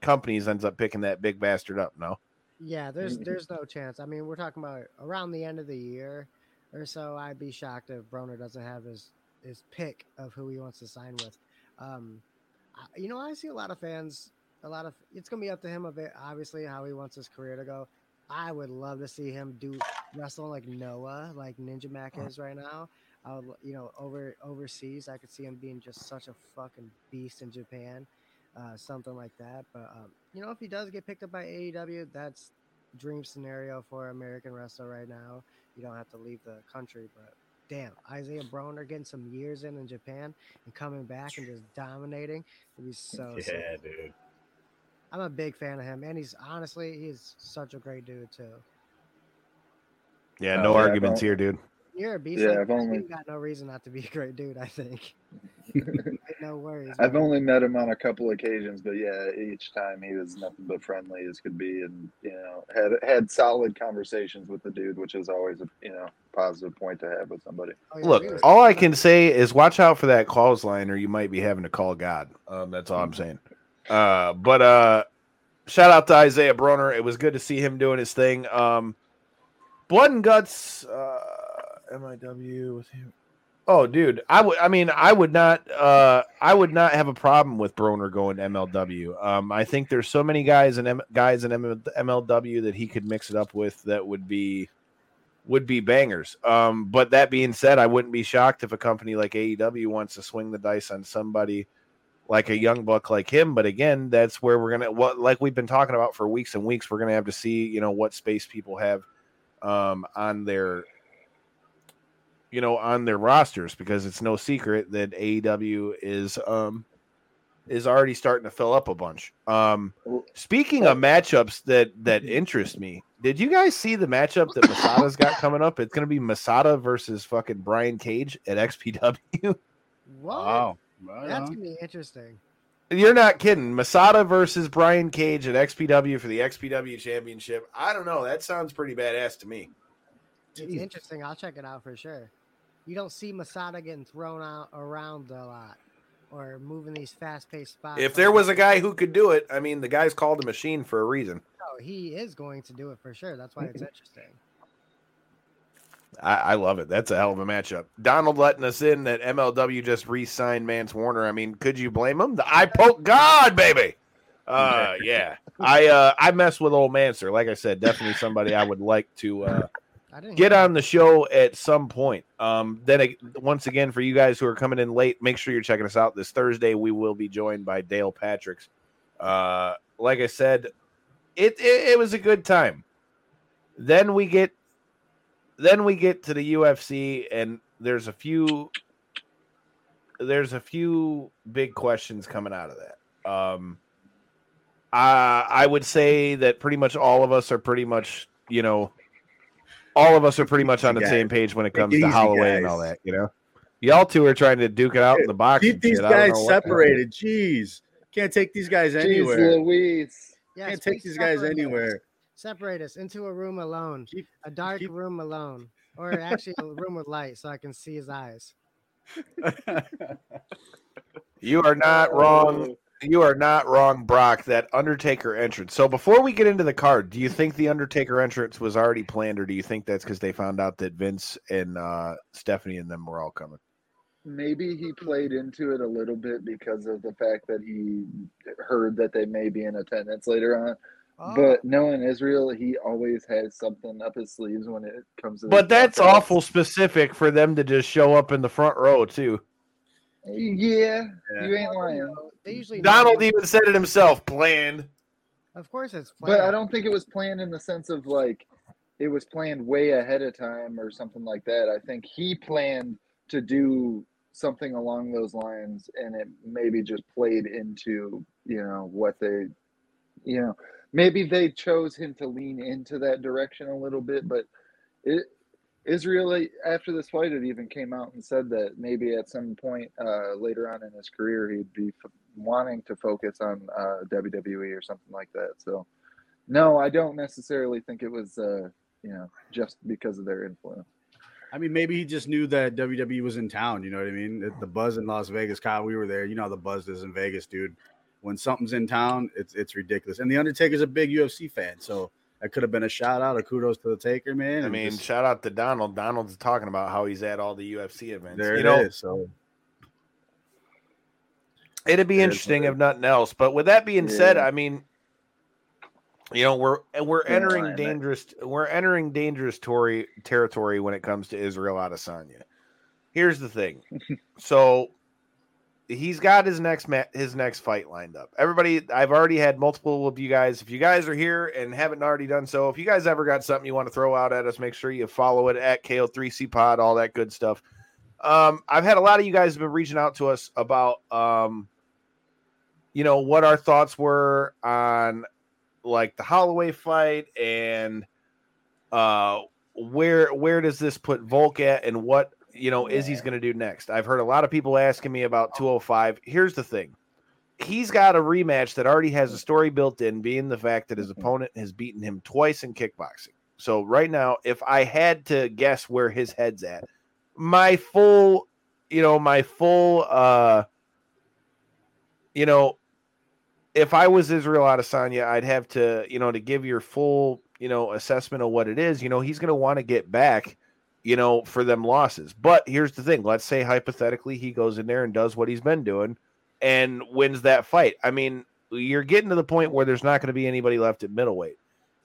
companies ends up picking that big bastard up. No. Yeah, there's there's no chance. I mean, we're talking about around the end of the year or so. I'd be shocked if Broner doesn't have his his pick of who he wants to sign with. Um, you know, I see a lot of fans. A lot of it's gonna be up to him a bit. Obviously, how he wants his career to go. I would love to see him do wrestle like Noah, like Ninja Mack is right now. I would, you know, over overseas, I could see him being just such a fucking beast in Japan, uh, something like that. But um, you know, if he does get picked up by AEW, that's dream scenario for American wrestler right now. You don't have to leave the country, but damn, Isaiah Broner getting some years in in Japan and coming back and just dominating would be so. sick. yeah, dude. I'm a big fan of him, and he's honestly he's such a great dude too. Yeah, Oh, no yeah, arguments here, dude. You're a beast. Yeah, like I've only- got no reason not to be a great dude. I think. no worries. I've man. only met him on a couple occasions, but yeah, each time he was nothing but friendly as could be, and you know had had solid conversations with the dude, which is always a you know positive point to have with somebody. Oh, yeah, Look, we were- all I can say is watch out for that calls line, or you might be having to call God. Um, that's all I'm saying. Uh, but uh, shout out to Isaiah Broner. It was good to see him doing his thing. Um, Blood and Guts, uh, MLW with him. Oh, dude, I would. I mean, I would not. Uh, I would not have a problem with Broner going to MLW. Um, I think there's so many guys in M- guys in M- MLW that he could mix it up with that would be would be bangers. Um, but that being said, I wouldn't be shocked if a company like AEW wants to swing the dice on somebody like a young buck like him. But again, that's where we're gonna what like we've been talking about for weeks and weeks. We're gonna have to see, you know, what space people have um on their you know on their rosters because it's no secret that AEW is um is already starting to fill up a bunch. Um speaking of matchups that that interest me, did you guys see the matchup that Masada's got coming up? It's gonna be Masada versus fucking Brian Cage at XPW. What? Wow. That's gonna be interesting. You're not kidding. Masada versus Brian Cage at XPW for the XPW championship. I don't know. That sounds pretty badass to me. It's Jeez. interesting. I'll check it out for sure. You don't see Masada getting thrown out around a lot or moving these fast-paced spots. If there was a guy who could do it, I mean, the guy's called a machine for a reason. No, he is going to do it for sure. That's why it's interesting. I, I love it. That's a hell of a matchup. Donald letting us in that MLW just re-signed Mance Warner. I mean, could you blame him? The I poke God, baby. Uh, yeah. I uh, I mess with old Manser. Like I said, definitely somebody I would like to uh, I didn't get on the show at some point. Um, then once again, for you guys who are coming in late, make sure you're checking us out this Thursday. We will be joined by Dale Patricks. Uh, like I said, it, it it was a good time. Then we get then we get to the UFC, and there's a few there's a few big questions coming out of that. Um, I I would say that pretty much all of us are pretty much you know all of us are pretty much on the Guys. same page when it comes it to Izzy, Holloway and all that. You know, y'all two are trying to duke it out in the box. Keep these shit. I don't guys know what- separated. Jeez. Can't take these guys Jeez anywhere. Louise. Yes, Can't take these guys separate us. anywhere. Separate us into a room alone, Keep- a dark keep- room alone, or actually a room with light so I can see his eyes. You are not wrong. Oh. You are not wrong, Brock. That Undertaker entrance. So before we get into the card, do you think the Undertaker entrance was already planned, or do you think that's because they found out that Vince and uh, Stephanie and them were all coming? Maybe he played into it a little bit because of the fact that he heard that they may be in attendance later on. Oh, But knowing Israel, he always has something up his sleeves when it comes to. But that's awful specific for them to just show up in the front row too. Yeah, Yeah. you ain't lying. Know, They usually Donald even said it himself. Planned. Of course, it's. Planned. But I don't think it was planned in the sense of like it was planned way ahead of time or something like that. I think he planned to do something along those lines and it maybe just played into, you know, what they you know, maybe they chose him to lean into that direction a little bit, but it Israel after this fight it even came out and said that maybe at some point uh, later on in his career he'd be f- wanting to focus on uh, WWE or something like that. So no, I don't necessarily think it was uh, you know, just because of their influence. I mean, maybe he just knew that WWE was in town. You know what I mean? The- The buzz in Las Vegas, Kyle. We were there. You know how the buzz is in Vegas, dude. When something's in town, it's it's ridiculous. And the Undertaker's a big UFC fan, so that could have been a shout out, a kudos to the Taker, man. I mean, just- shout out to Donald. Donald's talking about how he's at all the UFC events. there you it know, is. So It'd be interesting if nothing else. But with that being said, I mean, you know, we're we're Yeah, entering dangerous we're entering dangerous tory, territory when it comes to Israel Adesanya. Here's the thing. so he's got his next ma- his next fight lined up. Everybody, I've already had multiple of you guys. If you guys are here and haven't already done so, if you guys ever got something you want to throw out at us, make sure you follow it at KO3C Pod, all that good stuff. Um, I've had a lot of you guys have been reaching out to us about um, you know, what our thoughts were on like the Holloway fight and uh where where does this put Volk at and what you know Izzy's going to do next. I've heard a lot of people asking me about 205. Here's the thing. He's got a rematch that already has a story built in being the fact that his opponent has beaten him twice in kickboxing. So right now if I had to guess where his head's at, my full you know, my full uh you know, if I was Israel Adesanya, I'd have to, you know, to give your full, you know, assessment of what it is. You know, he's going to want to get back, you know, for them losses. But here's the thing: let's say hypothetically he goes in there and does what he's been doing and wins that fight. I mean, you're getting to the point where there's not going to be anybody left at middleweight.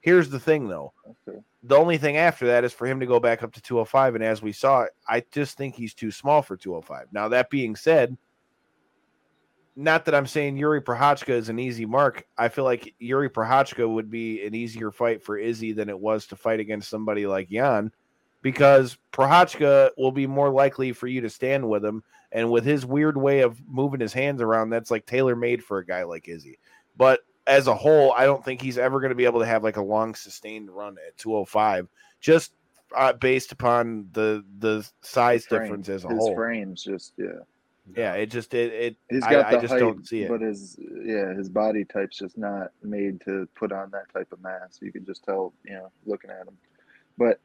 Here's the thing, though. Okay. The only thing after that is for him to go back up to 205. And as we saw, I just think he's too small for 205. Now, that being said, not that I'm saying Yuri Prochazka is an easy mark. I feel like Yuri Prochazka would be an easier fight for Izzy than it was to fight against somebody like Jan because Prochazka will be more likely for you to stand with him. And with his weird way of moving his hands around, that's like tailor made for a guy like Izzy. But as a whole, I don't think he's ever going to be able to have like a long sustained run at 205 just uh, based upon the the size difference as a His whole. frame's just yeah. Yeah, it just it, it He's I- got I, the just height, don't see it. but his yeah, his body type's just not made to put on that type of mass. You can just tell, you know, looking at him. But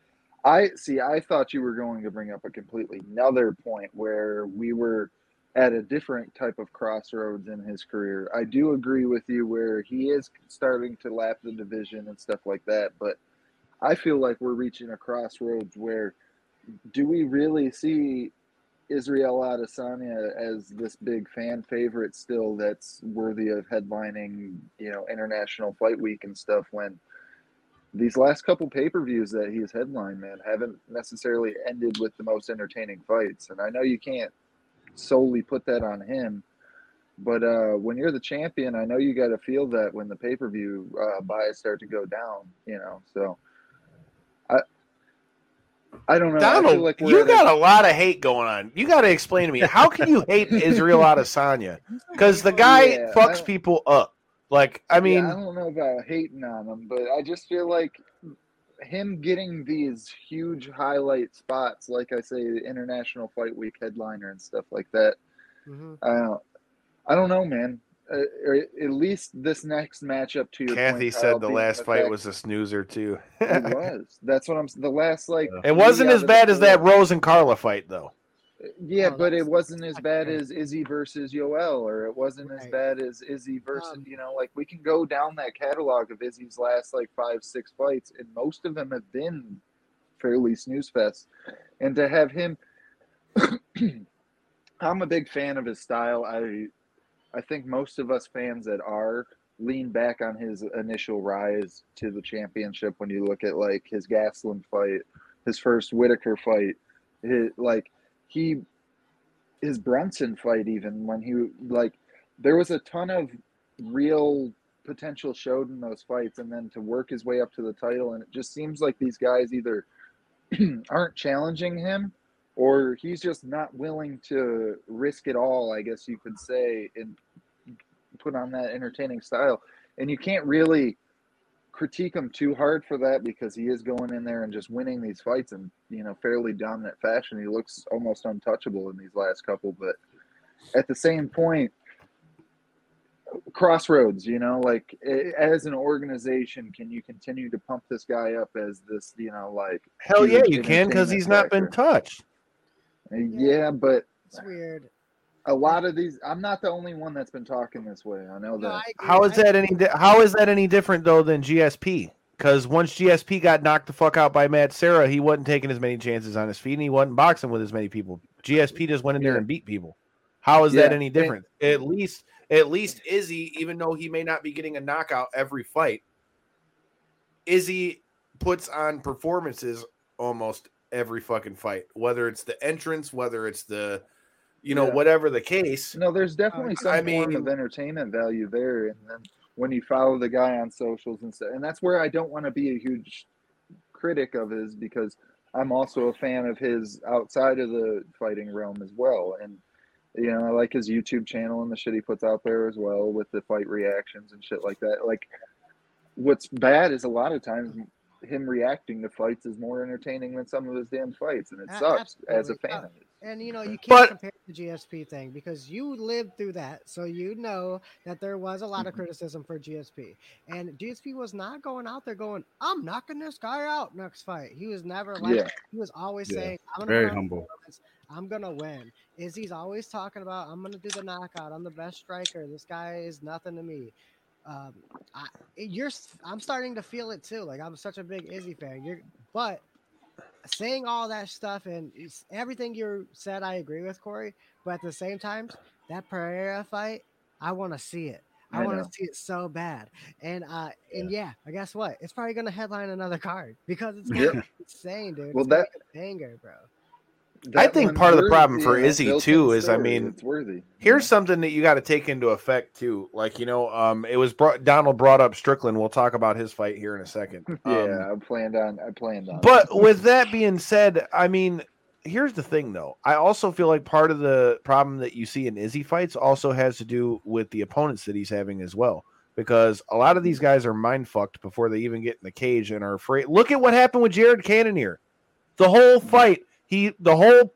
I see. I thought you were going to bring up a completely another point where we were at a different type of crossroads in his career. I do agree with you where he is starting to lap the division and stuff like that, but I feel like we're reaching a crossroads where do we really see Israel Adesanya as this big fan favorite still that's worthy of headlining, you know, international fight week and stuff when these last couple pay-per-views that he's headlined, man, haven't necessarily ended with the most entertaining fights. And I know you can't solely put that on him, but uh, when you're the champion, I know you got to feel that when the pay-per-view uh, buys start to go down, you know. So I don't know. I feel Donald, like you at a- got a lot of hate going on. You got to explain to me how can you hate Israel Adesanya? Because the guy Yeah, fucks people up. Like, I mean, yeah, I don't know about hating on him, but I just feel like him getting these huge highlight spots, like I say, the International Fight Week headliner and stuff like that. Mhm. I don't, I don't know, man. Uh, or at least this next matchup to your Kathy point, Kyle, said the being last fight fact- was a snoozer too. it was. That's what I'm. The last like It wasn't three as out of bad the as that four- Rose and Carla fight, though. Yeah, Oh, but it that's- wasn't as bad as Izzy versus Yoel, or it wasn't as Right. bad as Izzy versus Um, you know, like we can go down that catalog of Izzy's last like five, six fights, and most of them have been fairly snooze fest. And to have him, I'm a big fan of his style. I, I think most of us fans that are lean back on his initial rise to the championship when you look at like his Gastelum fight, his first Whittaker fight, his, like he his Brunson fight even when he like there was a ton of real potential showed in those fights and then to work his way up to the title. And it just seems like these guys either aren't challenging him or he's just not willing to risk it all I guess you could say and put on that entertaining style and you can't really critique him too hard for that because he is going in there and just winning these fights in you know fairly dominant fashion. He looks almost untouchable in these last couple, but at the same point, crossroads. You know, like as an organization, can you continue to pump this guy up as this? You know, like Hell yeah, you can because he's not been touched. Uh, Yeah, but It's weird. a lot of these, I'm not the only one that's been talking this way. I know No, that. I. How is that any? How is that any different though than GSP? Because once GSP got knocked the fuck out by Matt Serra, he wasn't taking as many chances on his feet, and he wasn't boxing with as many people. GSP just went in there Yeah. and beat people. How is that Yeah, any and- different? At least, at least Izzy, even though he may not be getting a knockout every fight, Izzy puts on performances almost every fucking fight. Whether it's the entrance, whether it's the, you know, Yeah. whatever the case. No, there's definitely some I form mean- of entertainment value there, and then when you follow the guy on socials and stuff, and that's where I don't want to be a huge critic of his because I'm also a fan of his outside of the fighting realm as well, and you know I like his YouTube channel and the shit he puts out there as well with the fight reactions and shit like that. Like, what's bad is a lot of times him reacting to fights is more entertaining than some of his damn fights, and it A- sucks as a fan Uh. And you know, you can't But- compare the GSP thing because you lived through that, so you know that there was a lot Mm-hmm. of criticism for GSP. And GSP was not going out there going, "I'm knocking this guy out next fight." He was never like Yeah. He was always Yeah. saying, "I'm gonna Very put on a humble. I'm gonna win." Izzy's always talking about, "I'm gonna do the knockout. I'm the best striker. This guy is nothing to me." Um, I, you're, I'm starting to feel it too. Like I'm such a big Izzy fan. You're, but saying all that stuff and everything you said, I agree with Corey. But at the same time, that Pereira fight, I want to see it. I, I want to see it so bad. And uh, and yeah, I guess what? It's probably gonna headline another card because it's Yep. insane, dude. Well, it's that- banger, bro. I think part of the problem for Izzy, too, is, I mean, it's worthy. Here's something that you got to take into effect too. Like you know, um, it was brought Donald brought up Strickland. We'll talk about his fight here in a second. Um, yeah, I planned on. I planned on. but with that being said, I mean, here's the thing though. I also feel like part of the problem that you see in Izzy fights also has to do with the opponents that he's having as well. Because a lot of these guys are mind fucked before they even get in the cage and are afraid. Look at what happened with Jared Cannonier. The whole fight, he the whole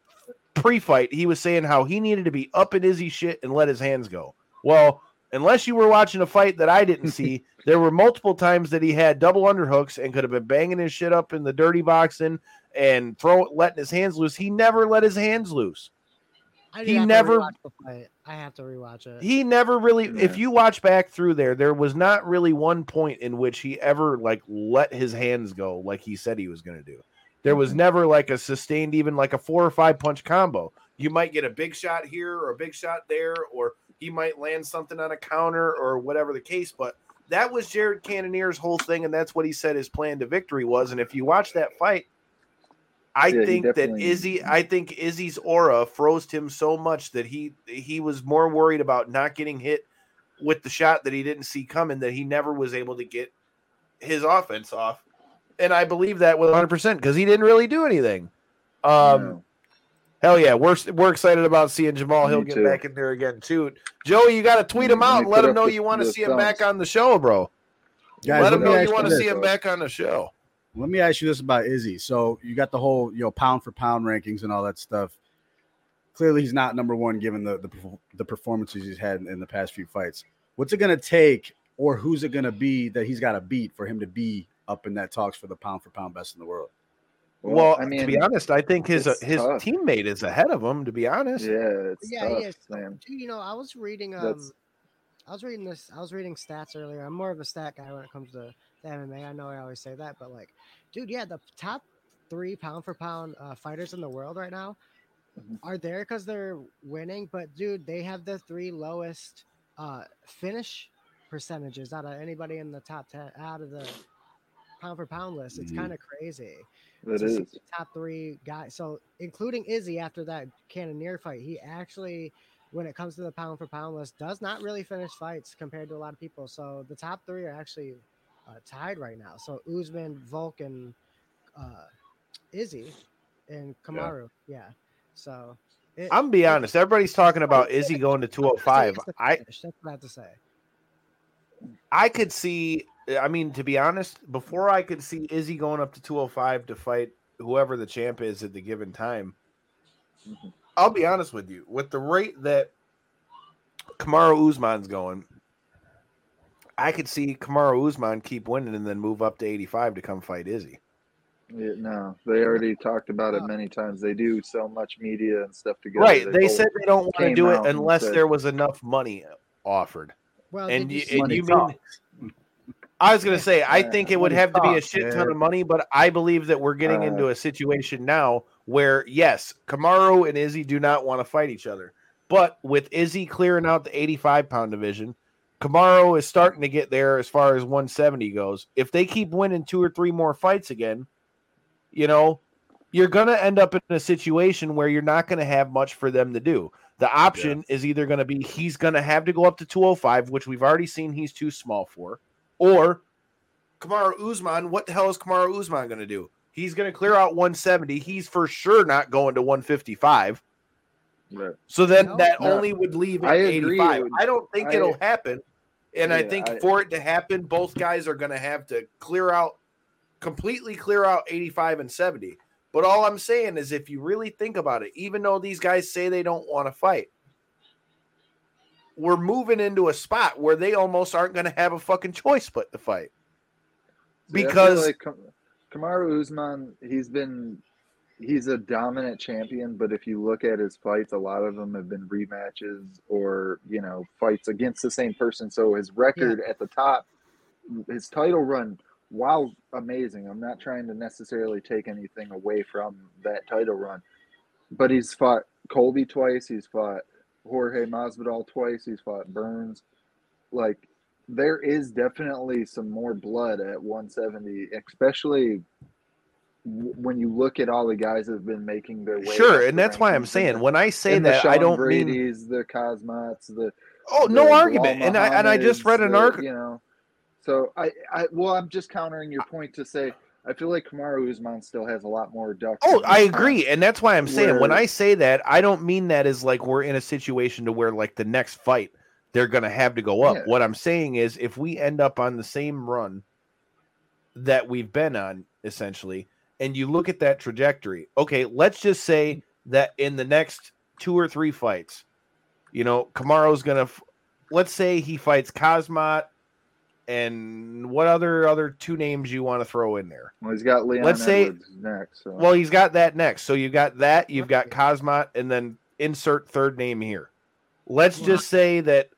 pre-fight, he was saying how he needed to be up in Izzy shit and let his hands go. Well, unless you were watching a fight that I didn't see, there were multiple times that he had double underhooks and could have been banging his shit up in the dirty boxing and throw letting his hands loose. He never let his hands loose. I He have never- rewatch. I have to rewatch it. He never really if you watch back through there, there was not really one point in which he ever like let his hands go like he said he was going to do. There was never like a sustained even like a four or five punch combo. You might get a big shot here or a big shot there or he might land something on a counter or whatever the case, but that was Jared Cannonier's whole thing and that's what he said his plan to victory was and if you watch that fight I Yeah, think that Izzy, I think Izzy's aura froze him so much that he he was more worried about not getting hit with the shot that he didn't see coming that he never was able to get his offense off. And I believe that with 100 percent because he didn't really do anything. Um, No. hell yeah, we're we're excited about seeing Jamahal Hill get back in there again too. Joey, you got to tweet him out and let him know you want to see him back on the show, bro. Guys, let him know you want to see him back on the show. Let me ask you this about Izzy. So you got the whole, you know, pound for pound rankings and all that stuff. Clearly, he's not number one given the the, the performances he's had in, in the past few fights. What's it going to take, or who's it going to be that he's got to beat for him to be up in that talks for the pound for pound best in the world? Well, I mean, to be honest, I think his uh, his tough. teammate is ahead of him. To be honest, yeah, it's yeah, tough, he is. man. Dude, you know, I was reading um That's- I was reading this I was reading stats earlier. I'm more of a stat guy when it comes to, to MMA. I know I always say that, but like, dude, yeah, the top three pound for pound uh, fighters in the world right now Mhm. are there because they're winning, but dude, they have the three lowest uh finish percentages out of anybody in the top ten out of the pound for pound list. It's Mhm. kind of crazy It see is. top three guys. So including Izzy after that Cannonier fight, he actually, when it comes to the pound for pound list, does not really finish fights compared to a lot of people. So the top three are actually uh, tied right now. So Usman, Volk, and uh, Izzy, and Kamaru. Yeah. So it, I'm gonna be honest. Everybody's talking about Izzy going to 205. I That's what I have to say. I could see. I mean, to be honest, before I could see Izzy going up to 205 to fight whoever the champ is at the given time. Mhm. I'll be honest with you. With the rate that Kamaru Usman's going, I could see Kamaru Usman keep winning and then move up to 85 to come fight Izzy. Yeah, no, they already talked about it many times. They do so much media and stuff together. Right. They both said they don't want to do it unless said- there was enough money offered. Well, And did you, you and Money you mean talks. I was going to say, I think it would have to be a shit ton of money, but I believe that we're getting Uh, into a situation now where, yes, Kamaru and Izzy do not want to fight each other. But with Izzy clearing out the 85 pound division, Kamaru is starting to get there as far as 170 goes. If they keep winning two or three more fights again, you know, you're going to end up in a situation where you're not going to have much for them to do. The option is either going to be he's going to have to go up to 205, which we've already seen he's too small for, or Kamaru Usman. What the hell is Kamaru Usman going to do? He's going to clear out 170. He's for sure not going to 155. Right. So then No. that No. only would leave at I agree. 85. I don't think I- it'll happen. And I think I- for it to happen, both guys are going to have to clear out, completely clear out 85 and 70. But all I'm saying is, if you really think about it, even though these guys say they don't want to fight, we're moving into a spot where they almost aren't going to have a fucking choice but to fight. Because- like Kam- Kamaru Usman, he's been he's a dominant champion, but if you look at his fights, a lot of them have been rematches or you know fights against the same person. So his record at the top, his title run, while amazing, I'm not trying to necessarily take anything away from that title run, but he's fought Colby twice, he's fought Jorge Masvidal twice, he's fought Burns, like there is definitely some more blood at 170, especially when you look at all the guys that have been making their way. Sure, and that's why I'm saying when I say that, I don't mean Brady's, the Khamzats, the oh the no argument, and I and I just read an article. You know, so I, I well, I'm just countering your point to say I feel like Kamaru Usman still has a lot more ducks. Oh, I agree, and that's why I'm saying when I say that, I don't mean that as like we're in a situation to where like the next fight they're gonna have to go up. Yeah. What I'm saying is if we end up on the same run that we've been on, essentially, and you look at that trajectory, okay, let's just say that in the next two or three fights, you know, Kamaru's gonna, f- let's say he fights Khamzat, and what other other two names you want to throw in there? Well, he's got Leon Let's say- Edwards next. So. Well, he's got that next. So you've got that, you've got Khamzat, and then insert third name here. Let's just say that.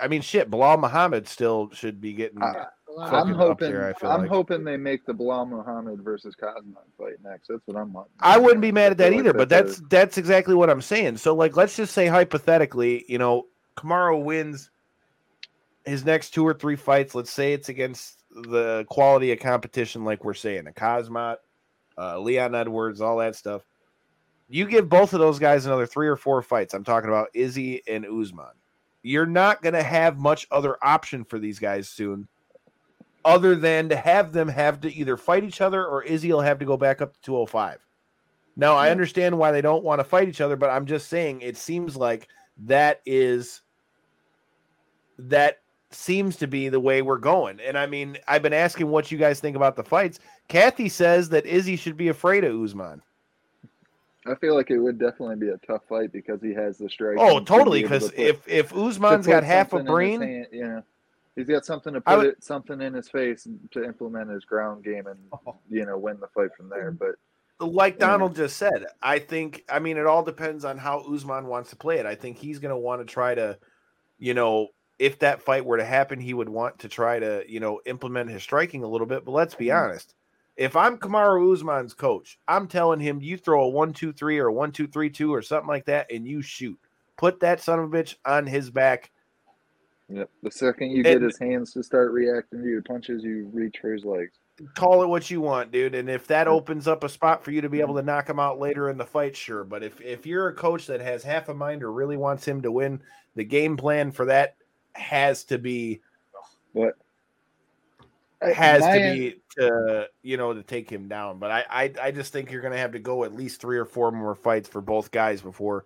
I mean, shit, Belal Muhammad still should be getting. Uh, I'm hoping. there, I'm like. hoping they make the Belal Muhammad versus Cosmo fight next. That's what I'm wanting. I wouldn't be mad at that feel like either, but that's that's that's exactly what I'm saying. So, like, let's just say hypothetically, you know, Kamaru wins his next two or three fights. Let's say it's against the quality of competition, like we're saying, a Khamzat, uh, Leon Edwards, all that stuff. You give both of those guys another three or four fights. I'm talking about Izzy and Usman. You're not going to have much other option for these guys soon, other than to have them have to either fight each other or Izzy will have to go back up to 205. Now, I understand why they don't want to fight each other, but I'm just saying it seems like that is that seems to be the way we're going. And I mean, I've been asking what you guys think about the fights. Kathy says that Izzy should be afraid of Usman. I feel like it would definitely be a tough fight because he has the strike. Oh, totally. Because if if Usman's got half a brain, hand, you know, he's got something to put would- it, something in his face to implement his ground game and oh. you know win the fight from there. But like Yeah. Donald just said, I think I mean it all depends on how Usman wants to play it. I think he's going to want to try to, you know, if that fight were to happen, he would want to try to, you know, implement his striking a little bit. But let's be mm-hmm. honest, if I'm Kamaru Usman's coach, I'm telling him you throw a one two three or a one two three two or something like that, and you shoot. Put that son of a bitch on his back. yep, the second you get And- his hands to start reacting to your punches, you reach for his legs. call it what you want, dude. And if that mm-hmm. opens up a spot for you to be able mm-hmm. to knock him out later in the fight, sure. But if if you're a coach that has half a mind or really wants him to win, the game plan for that has to be But I- has to be to you know to take him down. But I I, I just think you're gonna have to go at least three or four more fights for both guys before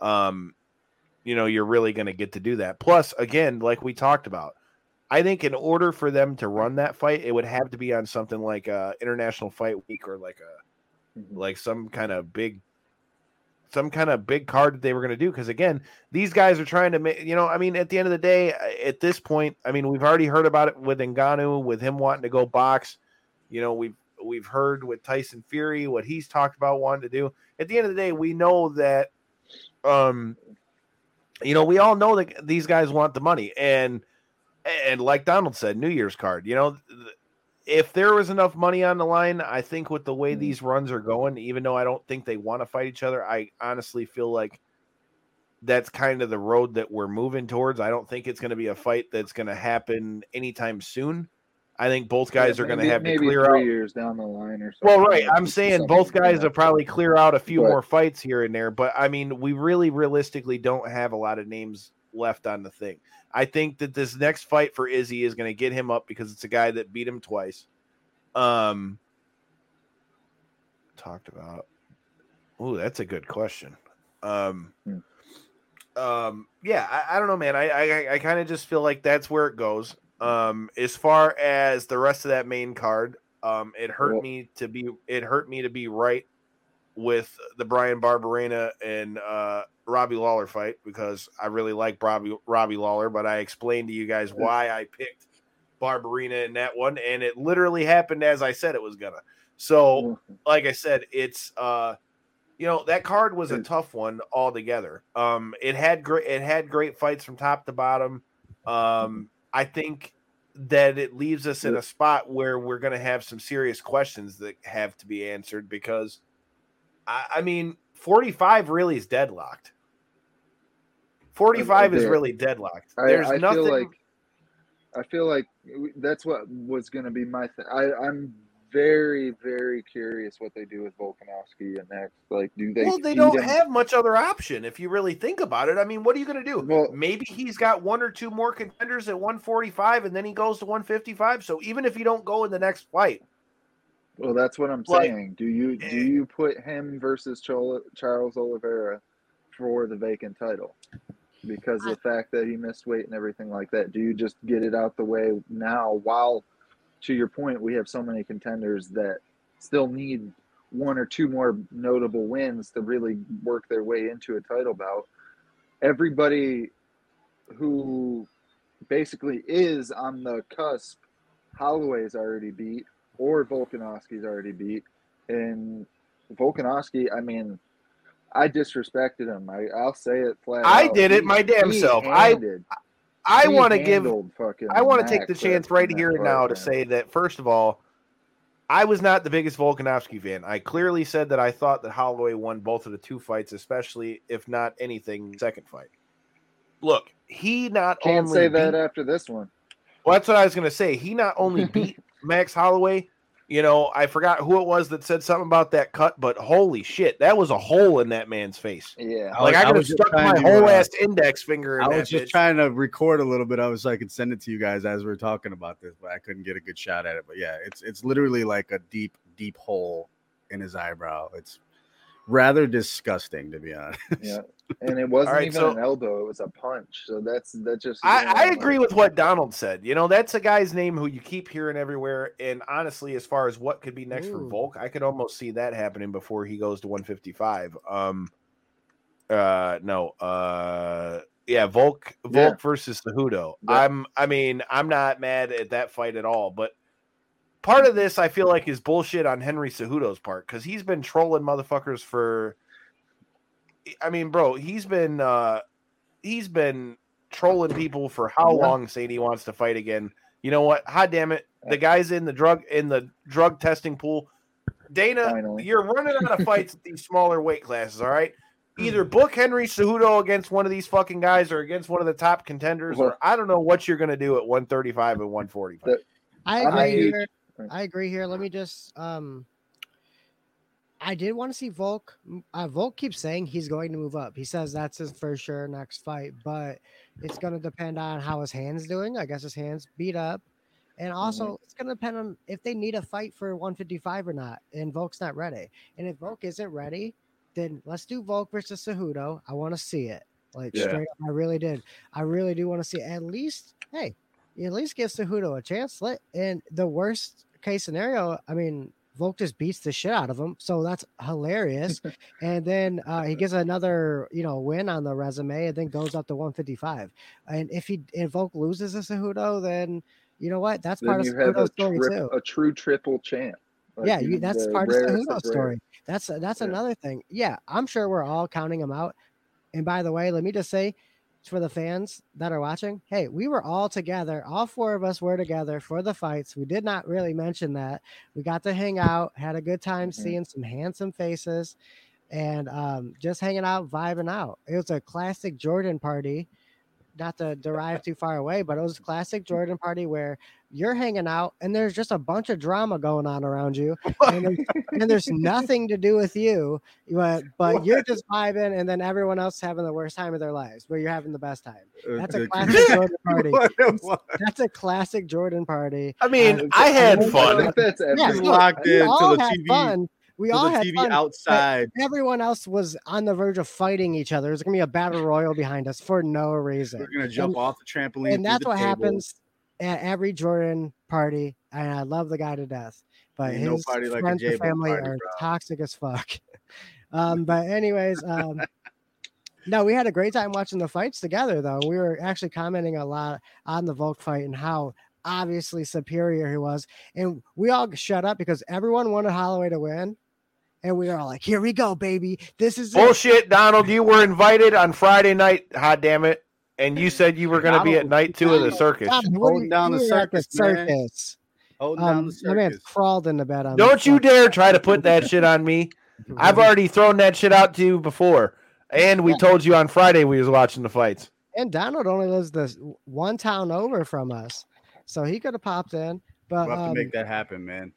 um you know you're really gonna get to do that. Plus, again, like we talked about. I think in order for them to run that fight, it would have to be on something like a international fight week or like a Mhm. like some kind of big some kind of big card that they were going to do because again, these guys are trying to make you know. I mean, at the end of the day, uh, at this point, I mean, we've already heard about it with Ngannou, with him wanting to go box. You know, we've we've heard with Tyson Fury what he's talked about wanting to do. At the end of the day, we know that, um, you know, we all know that these guys want the money, and and like Donald said, New Year's card. You know, if there was enough money on the line, I think with the way mm-hmm. these runs are going, even though I don't think they want to fight each other, I honestly feel like that's kind of the road that we're moving towards. I don't think it's going to be a fight that's going to happen anytime soon. I think both guys Yeah, are going to have to clear three out. years down the line or something. Well, right. I'm saying both guys will probably clear out a few But- more fights here and there, but I mean, we really realistically don't have a lot of names left on the thing. I think that this next fight for Izzy is going to get him up because it's a guy that beat him twice. Um, talked about. Oh, that's a good question. Um, Hmm. um, yeah, I, I don't know, man. I I, I kind of just feel like that's where it goes. Um, as far as the rest of that main card, um, it hurt me to be it hurt me to be right with the Bryan Barberena and uh, Robbie Lawler fight because I really like Robbie Robbie Lawler, but I explained to you guys why I picked Barberena in that one, and it literally happened as I said it was gonna. So, like I said, it's uh, you know that card was a Mm. tough one altogether. Um, it had great it had great fights from top to bottom. Um, I think that it leaves us in a spot where we're going to have some serious questions that have to be answered because, I, I mean, forty five really is deadlocked. Forty five is really deadlocked. There's I nothing. feel like I feel like that's what was going to be my thing. I, I'm very, very curious what they do with Volkanovski and next. Like, do they? well, they don't him- have much other option if you really think about it. I mean, what are you going to do? Well- Maybe he's got one or two more contenders at 145 and then he goes to 155. So even if you don't go in the next fight, Well, that's what I'm Like, saying. Do you do eh. you put him versus Chol- Charles Oliveira for the vacant title? Because of the fact that he missed weight and everything like that, do you just get it out the way now? While, to your point, we have so many contenders that still need one or two more notable wins to really work their way into a title bout. Everybody who basically is on the cusp, Holloway's already beat or Volkanovski's already beat. And Volkanovski, I mean, I disrespected him. I, I'll say it flat. I out. did it He- my damn self. I- handed- I he want to give I want to take the chance right here and now to say that first of all, I was not the biggest Volkanovski fan. I clearly said that I thought that Holloway won both of the two fights, especially if not anything second fight. Look, he not can't only say that after this one. Well, that's what I was going to say. He not only beat Max Holloway, you know, I forgot who it was that said something about that cut, but holy shit, that was a hole in that man's face. Yeah, Like I I could have was stuck trying my to, whole uh, ass index finger in I that was just bitch. trying to record a little bit of it so I could send it to you guys as we are talking about this, but I couldn't get a good shot at it. But yeah, it's it's literally like a deep, deep hole in his eyebrow. It's rather disgusting to be honest. yeah. And it wasn't right, even so- an elbow; it was a punch. So that's that just. I, I agree with what Donald said. You know, that's a guy's name who you keep hearing everywhere. And honestly, as far as what could be next for Volk, I could almost see that happening before he goes to 155. Um, uh, no, uh, yeah, Volk, Volk Yeah. versus Cejudo. Yeah. I'm, I mean, I'm not mad at that fight at all, but part of this I feel like is bullshit on Henry Cejudo's part because he's been trolling motherfuckers for. I mean, bro, he's been uh he's been trolling people for how Yeah. long saying he wants to fight again. You know what? Hot damn it. The guy's in the drug in the drug testing pool. Dana, Finally. you're running out of fights at these smaller weight classes, all right? Either book Henry Cejudo against one of these fucking guys or against one of the top contenders, or I don't know what you're gonna do at 135 and 145. The- I agree huge- here. I agree here. Let me just um I did want to see Volk. Uh, Volk keeps saying he's going to move up. He says that's his for sure next fight, but it's going to depend on how his hands doing. I guess his hands beat up, and also it's going to depend on if they need a fight for 155 or not. And Volk's not ready. And if Volk isn't ready, then let's do Volk versus Cejudo. I want to see it. Like Yeah. straight up, I really did. I really do want to see at least. Hey, at least give Cejudo a chance. Let and the worst case scenario, I mean, Volk just beats the shit out of him. So that's hilarious. and then uh, he gets another, you know, win on the resume and then goes up to 155. And if he if Volk loses to Cejudo, then you know what? That's part of a, Cejudo's story trip, too. a true triple champ. Like, yeah, you, that's part of Cejudo's story. That's that's Yeah. another thing. Yeah, I'm sure we're all counting him out. And by the way, let me just say for the fans that are watching, hey, we were all together. All four of us were together for the fights. We did not really mention that. We got to hang out, had a good time Mhm. seeing some handsome faces, and um, just hanging out, vibing out. It was a classic Jordan party. Not to derive too far away, but it was a classic Jordan party where you're hanging out and there's just a bunch of drama going on around you, and there's, and there's nothing to do with you, but but you're just vibing, and then everyone else having the worst time of their lives, but you're having the best time. That's a classic Jordan party. What it was. That's a classic Jordan party. I mean, Uh, I had I fun. that's Yeah, every no, locked we in to the TV fun. We all had TV fun. outside. Everyone else was on the verge of fighting each other. There's gonna be a battle royal behind us for no reason. We're gonna jump And- off the trampoline. and that's what table. happens at every Jordan party. And I love the guy to death, but Ain't no his party like friends and family party, are bro. toxic as fuck. um, but anyways, um, no, we had a great time watching the fights together, though. We were actually commenting a lot on the Volk fight and how obviously superior he was, and we all shut up because everyone wanted Holloway to win. And we were all like, "Here we go, baby! This is it." Bullshit, Donald. You were invited on Friday night. Hot damn it! And you said you were going to be at night two of the circus. God, what Holding you- down the you were at circus, man. circus. Holding down Um, the my man circus. crawled into bed on. Don't you dare try to put that shit on me. I've already thrown that shit out to you before, and we Yeah. told you on Friday we was watching the fights. And Donald only lives this one town over from us, so he could have popped in. But We'll have um, to make that happen, man.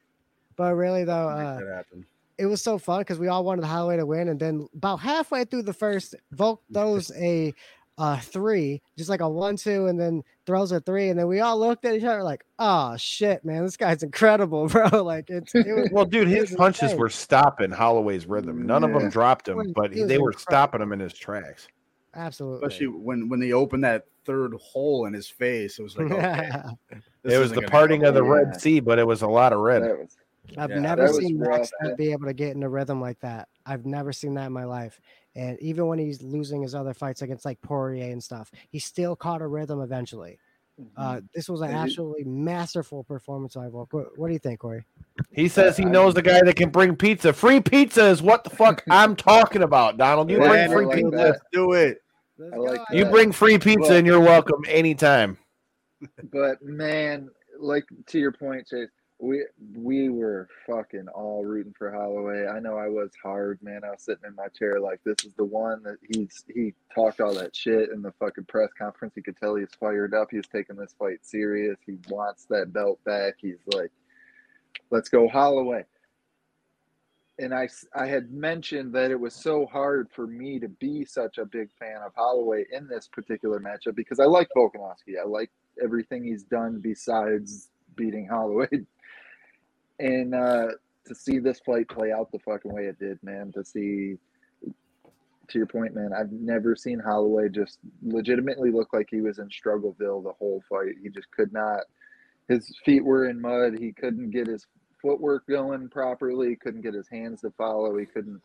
but really though, Make uh, that happen. It was so fun because we all wanted Holloway to win, and then about halfway through the first, Volk throws a uh three, just like a one two, and then throws a three, and then we all looked at each other like, "Oh shit, man, this guy's incredible, bro!" Like it's it was, Well, dude, It his was punches insane. were stopping Holloway's rhythm. None of them dropped him, but it was they were incredible. stopping him in his tracks. absolutely. Especially when when they opened that third hole in his face, it was like, okay, this it was the parting go of the. Yeah. Red Sea, but it was a lot of red. That was I've Yeah, never that was seen rough, Max yeah. be able to get in a rhythm like that. I've never seen that in my life. And even when he's losing his other fights against like Poirier and stuff, he still caught a rhythm eventually. Uh, this was an And he- absolutely masterful performance by Volk. What, what do you think, Corey? He says he knows the guy that can bring pizza. Free pizza is what the fuck I'm talking about, Donald. You Yeah, bring free like pizza. that. Let's do it. Like You that. bring free pizza Well- and you're welcome anytime. but man, like to your point, Chase, we we were fucking all rooting for Holloway. I know I was hard, man. I was sitting in my chair like this is the one that he's he talked all that shit in the fucking press conference. You could tell he's fired up. He's taking this fight serious. He wants that belt back. He's like, let's go Holloway. And I I had mentioned that it was so hard for me to be such a big fan of Holloway in this particular matchup because I like Volkanovski. I like everything he's done besides beating Holloway. And uh, to see this fight play out the fucking way it did, man, to see, to your point, man, I've never seen Holloway just legitimately look like he was in Struggleville the whole fight. He just could not, his feet were in mud. He couldn't get his footwork going properly, couldn't get his hands to follow. He couldn't,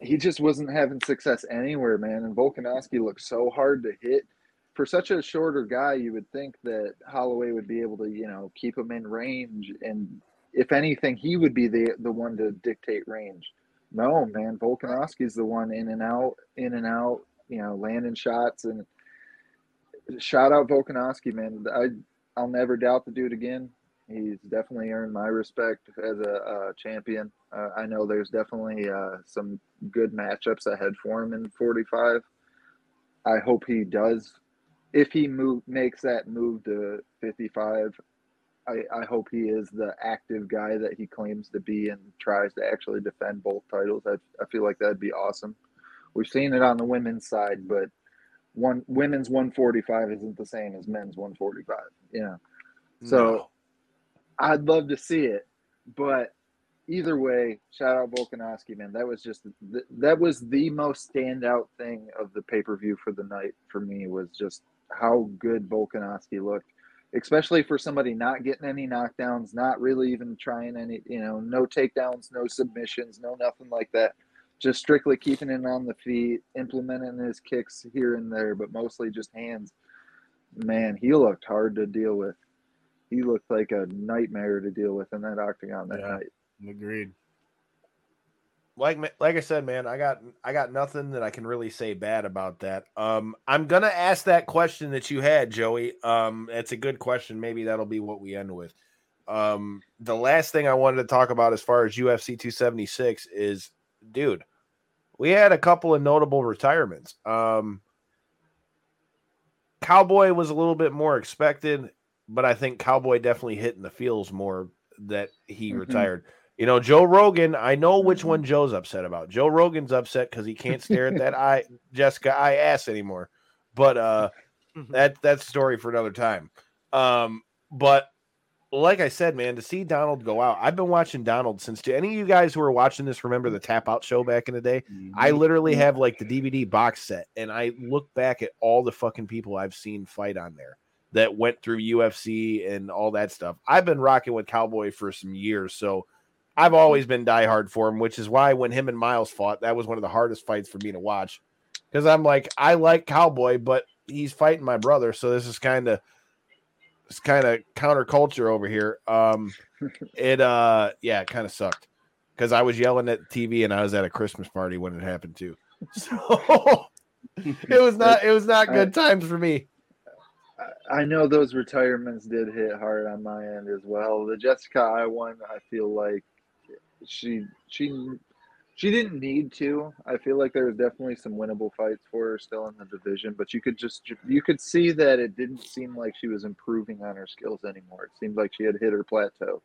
he just wasn't having success anywhere, man. And Volkanovski looked so hard to hit for such a shorter guy, you would think that Holloway would be able to, you know, keep him in range, and if anything, he would be the the one to dictate range. No, man, Volkanovski's the one in and out, in and out, you know, landing shots and shout out Volkanovski, man. I I'll never doubt the dude again. He's definitely earned my respect as a, uh champion. Uh, I know there's definitely uh, some good matchups ahead for him in 45. I hope he does if he move makes that move to 55 I, I hope he is the active guy that he claims to be and tries to actually defend both titles. I, I feel like that'd be awesome. We've seen it on the women's side but one women's 145 isn't the same as men's 145 you know? So I'd love to see it but either way shout out Volkanovski man. That was just th- that was the most standout thing of the pay-per-view for the night for me was just how good Volkanovski looked especially for somebody not getting any knockdowns, not really even trying any, you know, no takedowns, no submissions, no nothing like that. Just strictly keeping it on the feet, implementing his kicks here and there, but mostly just hands. Man, he looked hard to deal with. He looked like a nightmare to deal with in that octagon that Yeah. night. Agreed. Like like I said, man, I got I got nothing that I can really say bad about that. Um, I'm gonna ask that question that you had, Joey. Um, it's a good question. Maybe that'll be what we end with. Um, the last thing I wanted to talk about as far as UFC 276 is, dude, we had a couple of notable retirements. Um, Cowboy was a little bit more expected, but I think Cowboy definitely hit in the feels more that he Mhm. retired. You know, Joe Rogan, I know which one Joe's upset about. Joe Rogan's upset because he can't stare at that eye Jessica Eye ass anymore. But uh that that's a story for another time. Um, but like I said, man, to see Donald go out, I've been watching Donald since do any of you guys who are watching this remember the tap out show back in the day? I literally have like the DVD box set, and I look back at all the fucking people I've seen fight on there that went through UFC and all that stuff. I've been rocking with Cowboy for some years, so I've always been diehard for him, which is why when him and Miles fought, that was one of the hardest fights for me to watch. Because I'm like, I like Cowboy, but he's fighting my brother, so this is kind of it's kind of counterculture over here. Um, it uh, yeah, it kind of sucked because I was yelling at TV and I was at a Christmas party when it happened too. So it was not it was not good times for me. I- I know those retirements did hit hard on my end as well. The Jessica Eye one, I feel like she she she didn't need to. I feel like there was definitely some winnable fights for her still in the division, but you could just you could see that it didn't seem like she was improving on her skills anymore. It seemed like she had hit her plateau,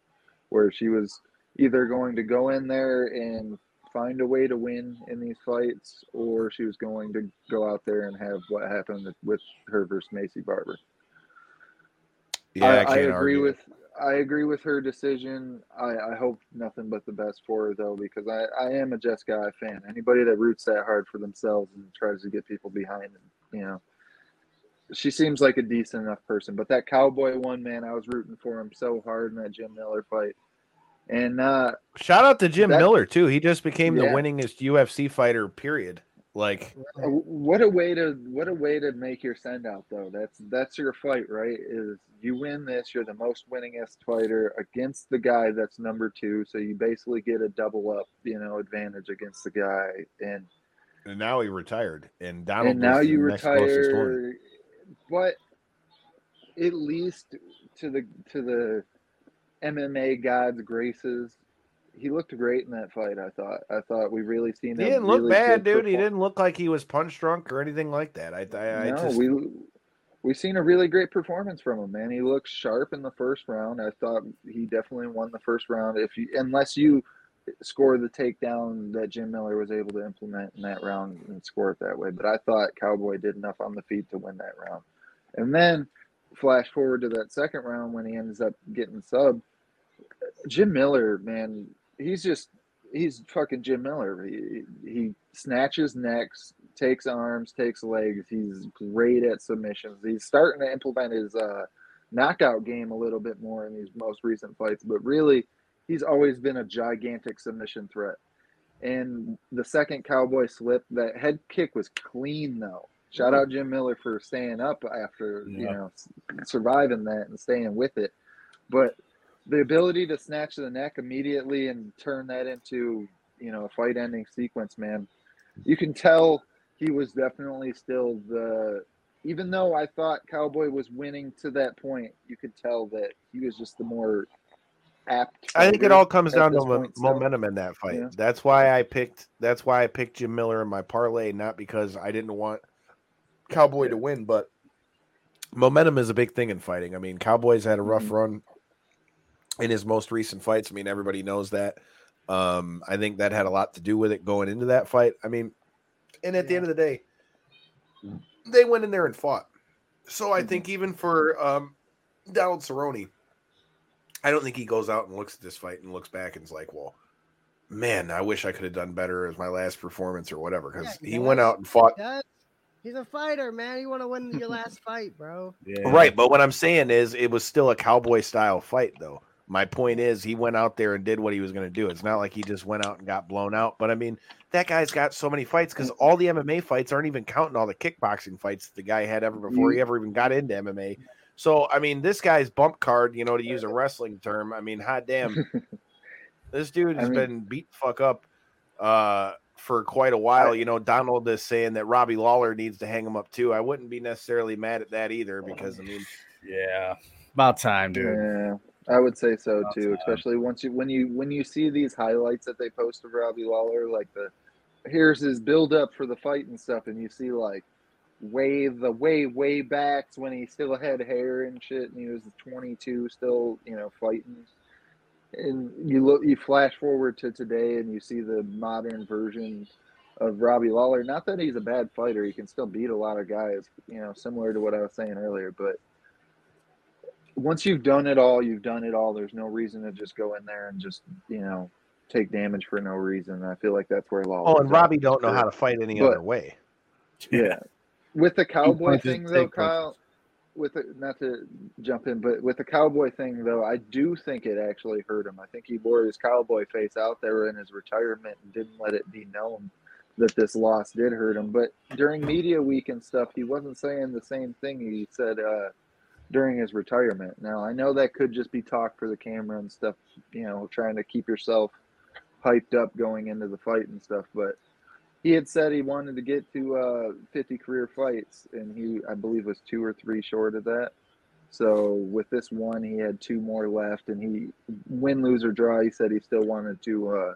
where she was either going to go in there and find a way to win in these fights, or she was going to go out there and have what happened with her versus Maycee Barber. Yeah, I, I, I agree argue. with I agree with her decision. I, I hope nothing but the best for her though, because I, I am a Jessica Eye fan. Anybody that roots that hard for themselves and tries to get people behind them, you know. She seems like a decent enough person. But that cowboy one, man, I was rooting for him so hard in that Jim Miller fight. And uh Shout out to Jim That- Miller too. He just became the winningest UFC fighter. Period. Like Uh, What a way to what a way to make your send out though. That's that's your fight, right? Is you win this, you're the most winningest fighter against the guy that's number two, so you basically get a double up, you know, advantage against the guy. And and now he retired, and Donald. and now you next closest one. retire, but at least to the to the MMA god's graces, he looked great in that fight. I thought. I thought we really seen. He didn't look really bad, good dude. He didn't look like he was punch drunk or anything like that. I, I, I no, just, we we seen a really great performance from him, man. He looked sharp in the first round. I thought he definitely won the first round. If you unless you score the takedown that Jim Miller was able to implement in that round and score it that way, but I thought Cowboy did enough on the feet to win that round. And then flash forward to that second round when he ends up getting subbed. Jim Miller, man, he's just he's fucking Jim Miller. He, he snatches necks, takes arms, takes legs. He's great at submissions. He's starting to implement his uh, knockout game a little bit more in these most recent fights, but really, he's always been a gigantic submission threat. And the second Cowboy slip, that head kick was clean though. Shout out Jim Miller for staying up after you know surviving that and staying with it. But the ability to snatch the neck immediately and turn that into you know a fight ending sequence man you can tell he was definitely still the even though i thought cowboy was winning to that point you could tell that he was just the more apt I think it all comes down to mo- momentum in that fight. Yeah. That's why I picked. That's why I picked Jim Miller in my parlay, not because I didn't want Cowboy to win, but momentum is a big thing in fighting. I mean, Cowboys had a rough Mhm. run in his most recent fights. I mean, everybody knows that. Um, I think that had a lot to do with it going into that fight. I mean, and at the end of the day, they went in there and fought. So I think even for um, Donald Cerrone, I don't think he goes out and looks at this fight and looks back and is like, "Well, man, I wish I could have done better as my last performance or whatever." Because Yeah, he you went out and fought. That, He's a fighter, man. You want to win your last fight, bro. Yeah. Right, but what I'm saying is it was still a cowboy style fight though. My point is he went out there and did what he was going to do. It's not like he just went out and got blown out, but I mean, that guy's got so many fights cuz all the MMA fights aren't even counting all the kickboxing fights the guy had ever before he ever even got into MMA. So, I mean, this guy's bump card, you know, to use a wrestling term, I mean, hot damn. this dude I has mean- been beat the fuck up uh for quite a while. You know, Donald is saying that Robbie Lawler needs to hang him up too. I wouldn't be necessarily mad at that either because I mean, Yeah. About time, dude. Yeah, I would say so too. Especially once you when you when you see these highlights that they post of Robbie Lawler, like the here's his build up for the fight and stuff, and you see like way the way way backs when he still had hair and shit, and he was 22, still you know fighting. And you look, you flash forward to today, and you see the modern version of Robbie Lawler. Not that he's a bad fighter; he can still beat a lot of guys. You know, similar to what I was saying earlier, but once you've done it all, you've done it all. There's no reason to just go in there and just you know take damage for no reason. I feel like that's where Lawler. oh, and Robbie don't know how to fight any But- other way. Yeah, with the cowboy thing though, take punches. Kyle. With the, not to jump in, but with the cowboy thing though, I do think it actually hurt him. I think he wore his cowboy face out there in his retirement and didn't let it be known that this loss did hurt him. But during media week and stuff, he wasn't saying the same thing he said uh, during his retirement. Now I know that could just be talk for the camera and stuff, you know, trying to keep yourself hyped up going into the fight and stuff, but he had said he wanted to get to uh, 50 career fights, and he, I believe, was two or three short of that. So with this one, he had two more left, and he win, lose or draw. He said he still wanted to uh,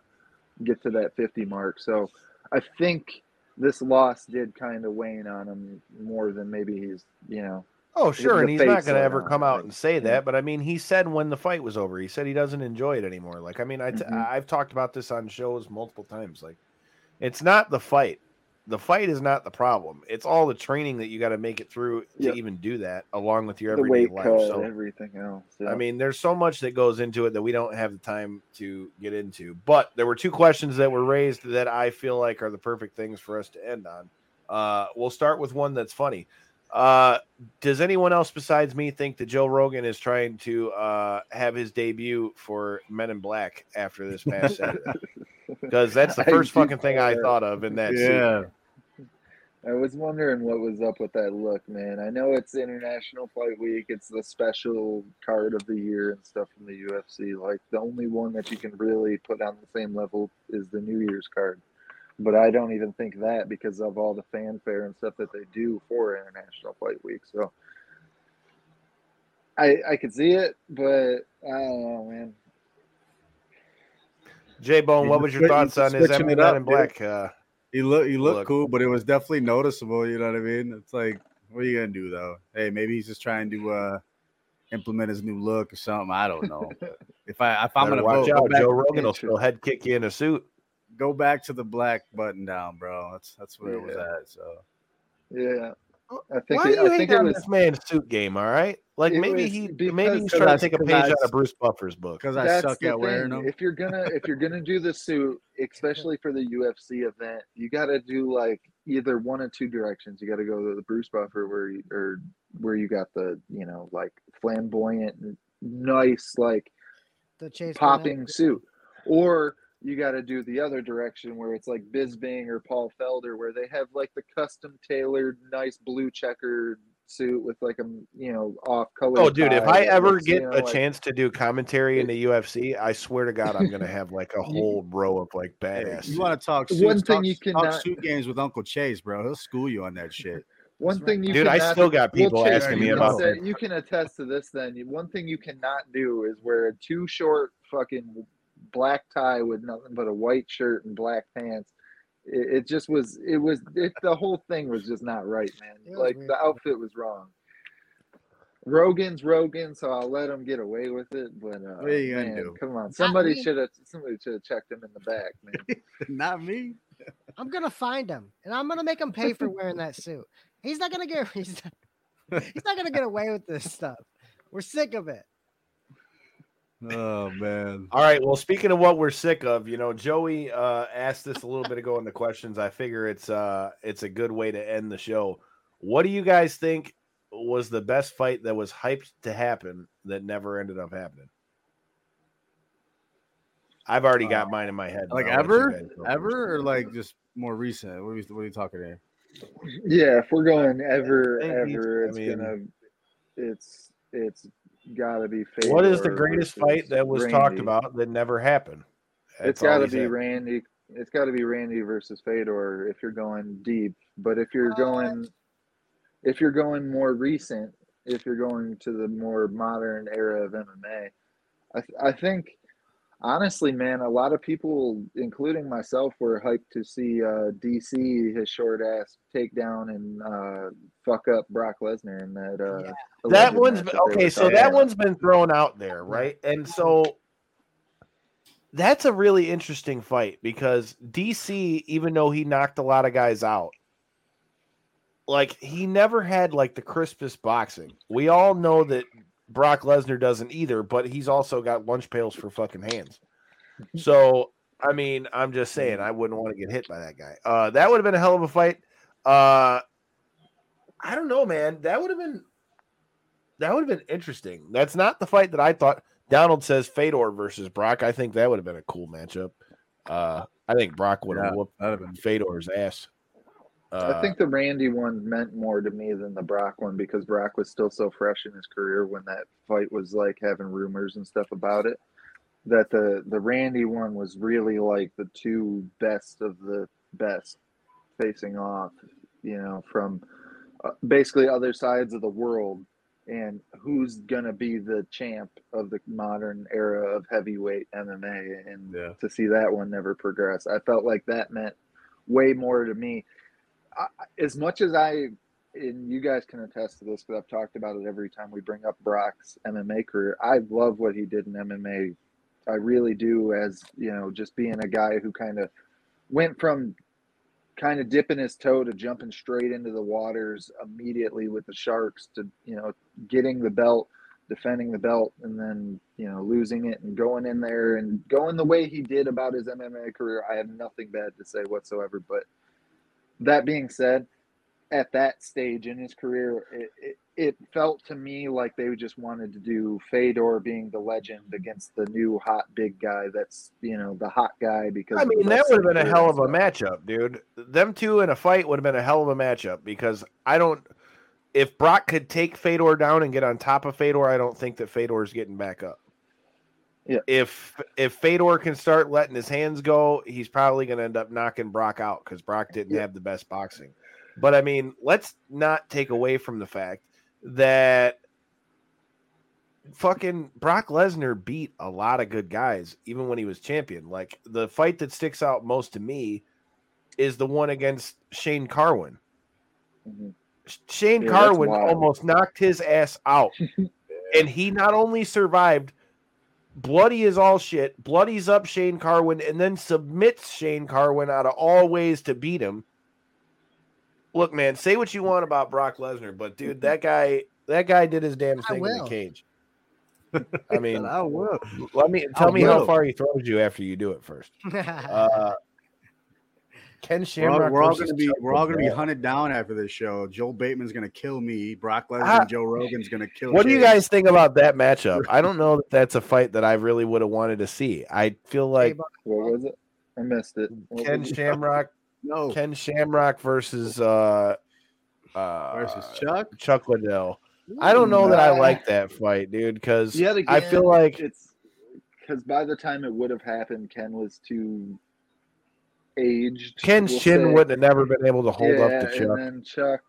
get to that 50 mark. So I think this loss did kind of wane on him more than maybe he's, you know, Oh, sure, and he's not going to ever come out and say that. But I mean, he said when the fight was over, he said he doesn't enjoy it anymore. Like, I mean, I t- Mhm. I've talked about this on shows multiple times. Like, it's not the fight. The fight is not the problem. It's all the training that you got to make it through to Yep. even do that, along with your everyday life. So, everything else. I mean, there's so much that goes into it that we don't have the time to get into. But there were two questions that were raised that I feel like are the perfect things for us to end on. Uh, we'll start with one that's funny. Uh, does anyone else besides me think that Joe Rogan is trying to uh, have his debut for Men in Black after this past Saturday? Because that's the first fucking thing I thought of in that. Yeah. I was wondering what was up with that look, man. I know it's International Fight Week. It's the special card of the year and stuff from the UFC. Like the only one that you can really put on the same level is the New Year's card. But I don't even think that because of all the fanfare and stuff that they do for International Fight Week. So I I could see it, but I don't know, man. J Bone, what was your thoughts on his switching Men it up, in dude. Black? Uh, He look he looked Look. cool, but it was definitely noticeable. You know what I mean? It's like, what are you gonna do though? Hey, maybe he's just trying to uh implement his new look or something. I don't know. if I if I'm better gonna watch vote, out. Joe Rogan will still head kick you in a suit. Go back to the black button down, bro. That's that's where it was at. So Yeah. I think Why it, do you I hate it on was this man's suit game? All right, like maybe he because- maybe he's trying I- to take a page I- out of Bruce Buffer's book. because I suck the at wearing them. If you're gonna if you're gonna do the suit, especially for the UFC event, you got to do like either one of two directions. You got to go to the Bruce Buffer where you, or where you got the you know like flamboyant, nice like The Chase popping suit, or you got to do the other direction where it's like Bisping or Paul Felder, where they have like the custom tailored, nice blue checkered suit with like a you know off color. Oh, dude, if I ever get you know, a like- chance to do commentary in the UFC, I swear to God, I'm gonna have like a whole row of like Hey, badass. you want to talk One thing talk, you talk cannot- suit games with Uncle Chase, bro. He'll school you on that shit. One That's thing you Dude, I still got well, people Chase, asking me about say- that. You can attest to this. Then one thing you cannot do is wear a too short fucking black tie with nothing but a white shirt and black pants. It, it just was. It was. It, the whole thing was just not right, man. It Like weird. the outfit was wrong. Rogan's Rogan, so I'll let him get away with it. But uh, What are you man, do? Come on, somebody should have. Somebody should have checked him in the back, man. Not me. I'm gonna find him and I'm gonna make him pay for wearing that suit. He's not gonna get he's not, he's not gonna get away with this stuff. We're sick of it. Oh man. All right. Well, speaking of what we're sick of, you know, Joey uh, asked this a little bit ago in the questions. I figure it's uh it's a good way to end the show. What do you guys think was the best fight that was hyped to happen that never ended up happening? I've already got mine in my head. Like but I'll let you ever, ever, or like just more recent? What are you, what are you talking here? Yeah, if we're going ever, I think ever, I it's mean- gonna, it's it's gotta be. What is the greatest fight that was talked about that never happened? It's That's all got to be had. Randy. It's got to be Randy versus Fedor if you're going deep. But if you're Uh, going, if you're going more recent, if you're going to the more modern era of MMA, I th- I think honestly, man, a lot of people, including myself, were hyped to see uh, DC his short ass take down and uh, fuck up Brock Lesnar in that. Uh, Yeah. that alleged one's been, that okay so that about. one's been thrown out there right and so that's a really interesting fight because dc even though he knocked a lot of guys out like he never had like the crispest boxing we all know that brock lesnar doesn't either but he's also got lunch pails for fucking hands so i mean i'm just saying i wouldn't want to get hit by that guy uh that would have been a hell of a fight uh i don't know man that would have been that would have been interesting. That's not the fight that I thought. Donald says Fedor versus Brock. I think that would have been a cool matchup. Uh, I think Brock would have Yeah, whooped. Fedor's ass. Uh, I think the Randy one meant more to me than the Brock one because Brock was still so fresh in his career when that fight was like having rumors and stuff about it. That the the Randy one was really like the two best of the best facing off, you know, from uh, basically other sides of the world. And who's gonna be the champ of the modern era of heavyweight MMA? And Yeah. to see that one never progress, I felt like that meant way more to me I, as much as I, and you guys can attest to this because I've talked about it every time we bring up Brock's MMA career. I love what he did in MMA. I really do, as you know, just being a guy who kind of went from kind of dipping his toe to jumping straight into the waters immediately with the Sharks to, you know, getting the belt, defending the belt, and then, you know, losing it and going in there and going the way he did about his MMA career. I have nothing bad to say whatsoever. But that being said, at that stage in his career, it, it, it felt to me like they just wanted to do Fedor being the legend against the new hot big guy that's, you know, the hot guy because I mean, that would have been a hell of a matchup, dude. Them two in a fight would have been a hell of a matchup because I don't. If Brock could take Fedor down and get on top of Fedor, I don't think that Fedor's getting back up. Yeah. If if Fedor can start letting his hands go, he's probably going to end up knocking Brock out because Brock didn't Yeah. have the best boxing. But I mean, let's not take away from the fact that fucking Brock Lesnar beat a lot of good guys, even when he was champion. Like the fight that sticks out most to me is the one against Shane Carwin. Mhm. Shane Yeah, Carwin almost knocked his ass out. and he not only survived, bloody as all shit, bloodies up Shane Carwin, and then submits Shane Carwin out of all ways to beat him. Look, man, say what you want about Brock Lesnar, but dude, that guy that guy did his damn thing in the cage. I mean, I will. let me tell I me how far he throws you after you do it first. Uh, Ken Shamrock. we're all gonna be we're all gonna be hunted down after this show. Joel Bateman's gonna kill me. Brock Lesnar Ah. and Joe Rogan's gonna kill. Me. What do you guys think about that matchup? I don't know that that's a fight that I really would have wanted to see. I feel like What was it? I missed it. What Ken? Shamrock, No Ken Shamrock versus uh, uh versus Chuck. Chuck Liddell. I don't know that I like that fight, dude, because Yet I feel like it's because by the time it would have happened, Ken was too aged. Ken we'll Shin say. wouldn't have never been able to hold yeah, up to Chuck. And then Chuck,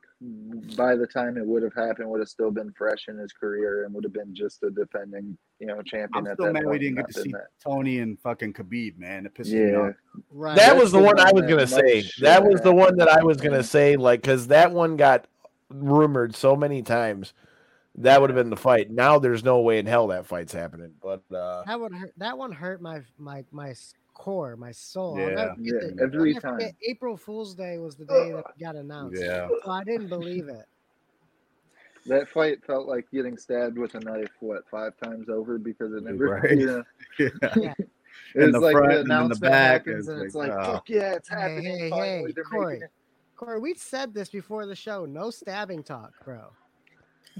by the time it would have happened, would have still been fresh in his career and would have been just a defending, you know, champion I'm at still that mad we didn't get to see that. Tony and fucking Khabib, man. It pisses me Yeah, off. right. That That's was the the one I was gonna say. That was the one that I happened, was gonna say, like, because that one got rumored so many times. That would have been the fight. Now there's no way in hell that fight's happening. But uh That would hurt. That one hurt my my my s- core, my soul. Yeah. Yeah, the- every I'll forget time. April Fool's Day was the day that got announced. Yeah. So I didn't believe it. That fight felt like getting stabbed with a knife, what, five times over because it never, Right. you know, Yeah. Yeah. it In the like front the and in the back, happens it's and it's like, like, oh. yeah, it's happening. hey, finally, hey, Corey. it. Corey, we said this before the show. No stabbing talk, bro.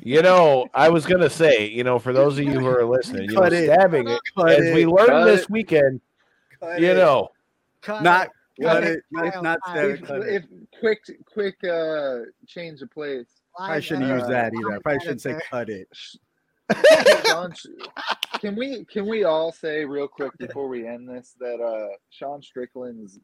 You know, I was gonna say, you know, for those of you who are listening, you know, stabbing it, as we learned this weekend, Cut you it. know, Cut Not it. cut Cut it. it. Not, Kyle, not Kyle. If, it. Cut it. quick, quick uh, change of place. I shouldn't uh, use that either. I probably shouldn't say cut it. Can we can we all say real quick before we end this that uh, Sean Strickland's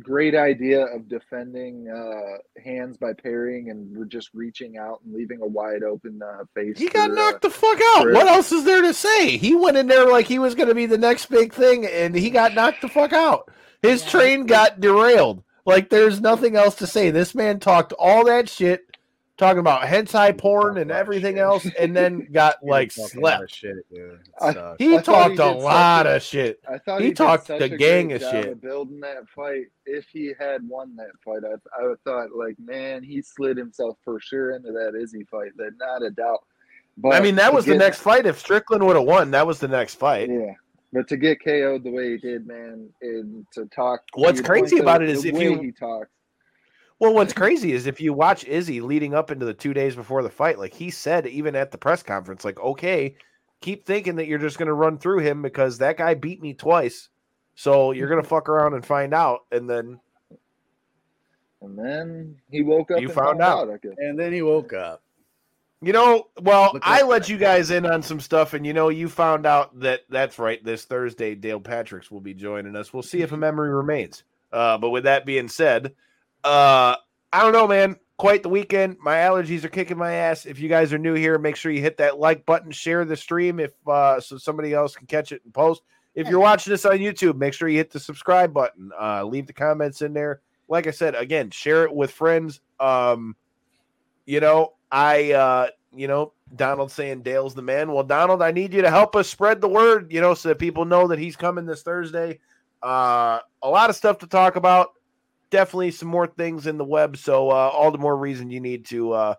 great idea of defending uh, hands by parrying and we're just reaching out and leaving a wide open uh, face. he got for, knocked uh, the fuck out. for- What else is there to say? He went in there like he was gonna be the next big thing, and he got knocked the fuck out. His Yeah. train got derailed. Like there's nothing else to say. This man talked all that shit, talking about hentai porn and Talk a lot of everything shit. else, and then got like talked a lot of slept. Shit, dude. I- He I talked he a lot a- of shit. I thought he he, talked the gang of job shit. building that fight. If he had won that fight, I, I thought like, man, he slid himself for sure into that Izzy fight. That not a doubt. But I mean, that to was the next fight. If Strickland would have won, that was the next fight. Yeah, but to get KO'd the way he did, man, and to talk. What's crazy about it is if you- he talks. Well, what's crazy is if you watch Izzy leading up into the two days before the fight, like he said, even at the press conference, like, okay, keep thinking that you're just going to run through him because that guy beat me twice. So you're going to fuck around and find out. And then, And then he woke up. You and found out. I guess. And then he woke up. you know, well, Look I let that. you guys in on some stuff. And, you know, you found out that that's right. This Thursday, Dale Patricks will be joining us. We'll see if a memory remains. Uh, but with that being said, uh, I don't know, man. Quite the weekend. My allergies are kicking my ass. If you guys are new here, make sure you hit that like button, share the stream if uh, so somebody else can catch it and post. If you're watching this on YouTube, make sure you hit the subscribe button. Uh, leave the comments in there. Like I said, again, share it with friends. Um, you know, I, uh, you know, Donald saying Dale's the man. Well, Donald, I need you to help us spread the word. You know, so that people know that he's coming this Thursday. Uh, a lot of stuff to talk about definitely some more things in the web. So uh, all the more reason you need to uh,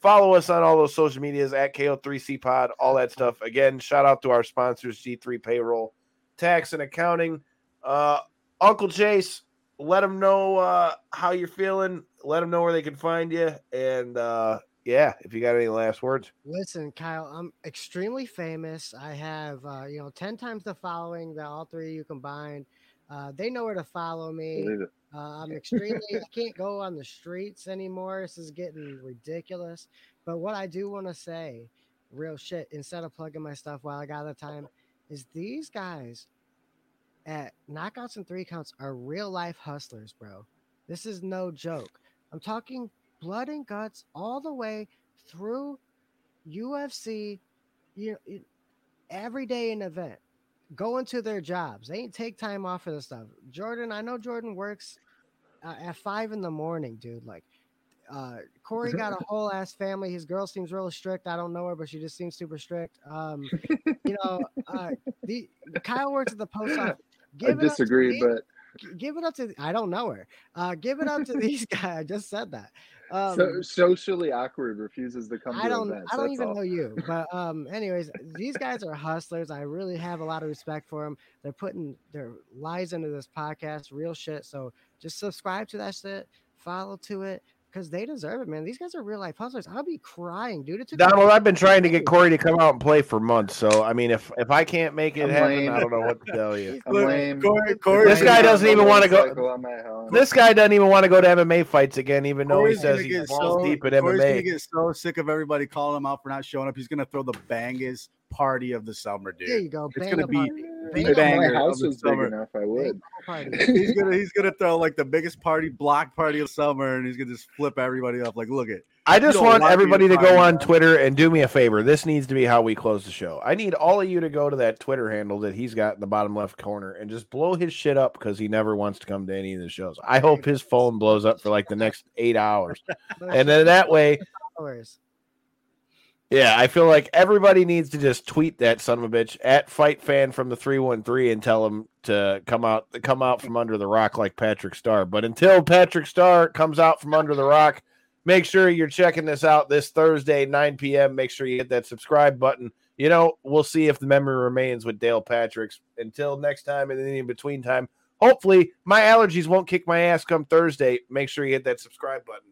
follow us on all those social medias at KO3C Pod, all that stuff. Again, shout out to our sponsors, G3 Payroll, Tax and Accounting. Uh, Uncle Chase, let them know uh, how you're feeling. Let them know where they can find you. And uh, yeah, if you got any last words. Listen, Kyle, I'm extremely famous. I have, uh, you know, 10 times the following that all three of you combined. Uh, they know where to follow me. Uh, I'm extremely, I can't go on the streets anymore. This is getting ridiculous. But what I do want to say, real shit, instead of plugging my stuff while I got the time, is these guys at knockouts and three counts are real life hustlers, bro. This is no joke. I'm talking blood and guts all the way through UFC, you know, every day an event, going to their jobs. They ain't take time off for this stuff. Jordan, I know Jordan works uh, at five in the morning, dude. Like, uh, Corey got a whole ass family. His girl seems real strict. I don't know her, but she just seems super strict. Um, you know, uh, the Kyle works at the post office. I Give it disagree, but give it up to I don't know her. Uh, give it up to these guys. I just said that. Um, so socially awkward refuses to come I don't events. I don't even all. know you, but um anyways, these guys are hustlers. I really have a lot of respect for them. They're putting their lives into this podcast, real shit. So just subscribe to that shit, follow to it because they deserve it, man. These guys are real life hustlers. I'll be crying, dude. It took me- Donald, I've been trying to get Corey to come out and play for months. So I mean, if if I can't make it I'm happen, lame. I don't know what to tell you. I'm lame. Corey, Corey, This guy doesn't even wanna go- Motorcycle, I'm at home. This guy doesn't even want to go to MMA fights again, even though he says gonna he get falls so- deep in Corey's gonna get so sick of everybody calling him out for not showing up. He's gonna throw the bangest party of the summer, dude. There you go. It's gonna be party. If banger my house the was big summer. enough, I would. he's gonna he's gonna throw like the biggest party block party of summer, and he's gonna just flip everybody off. Like, look it. I just want want everybody to go on. Twitter and do me a favor. This needs to be how we close the show. I need all of you to go to that Twitter handle that he's got in the bottom left corner and just blow his shit up because he never wants to come to any of the shows. I hope his phone blows up for like the next eight hours. And then that way, Followers. Yeah, I feel like everybody needs to just tweet that son of a bitch at Fight Fan from the three one three and tell him to come out come out from under the rock like Patrick Star. But until Patrick Star comes out from under the rock, Make sure you're checking this out this Thursday, 9 p.m. Make sure you hit that subscribe button. You know, we'll see if the memory remains with Dale Patricks. Until next time, and in between time, hopefully my allergies won't kick my ass come Thursday. Make sure you hit that subscribe button.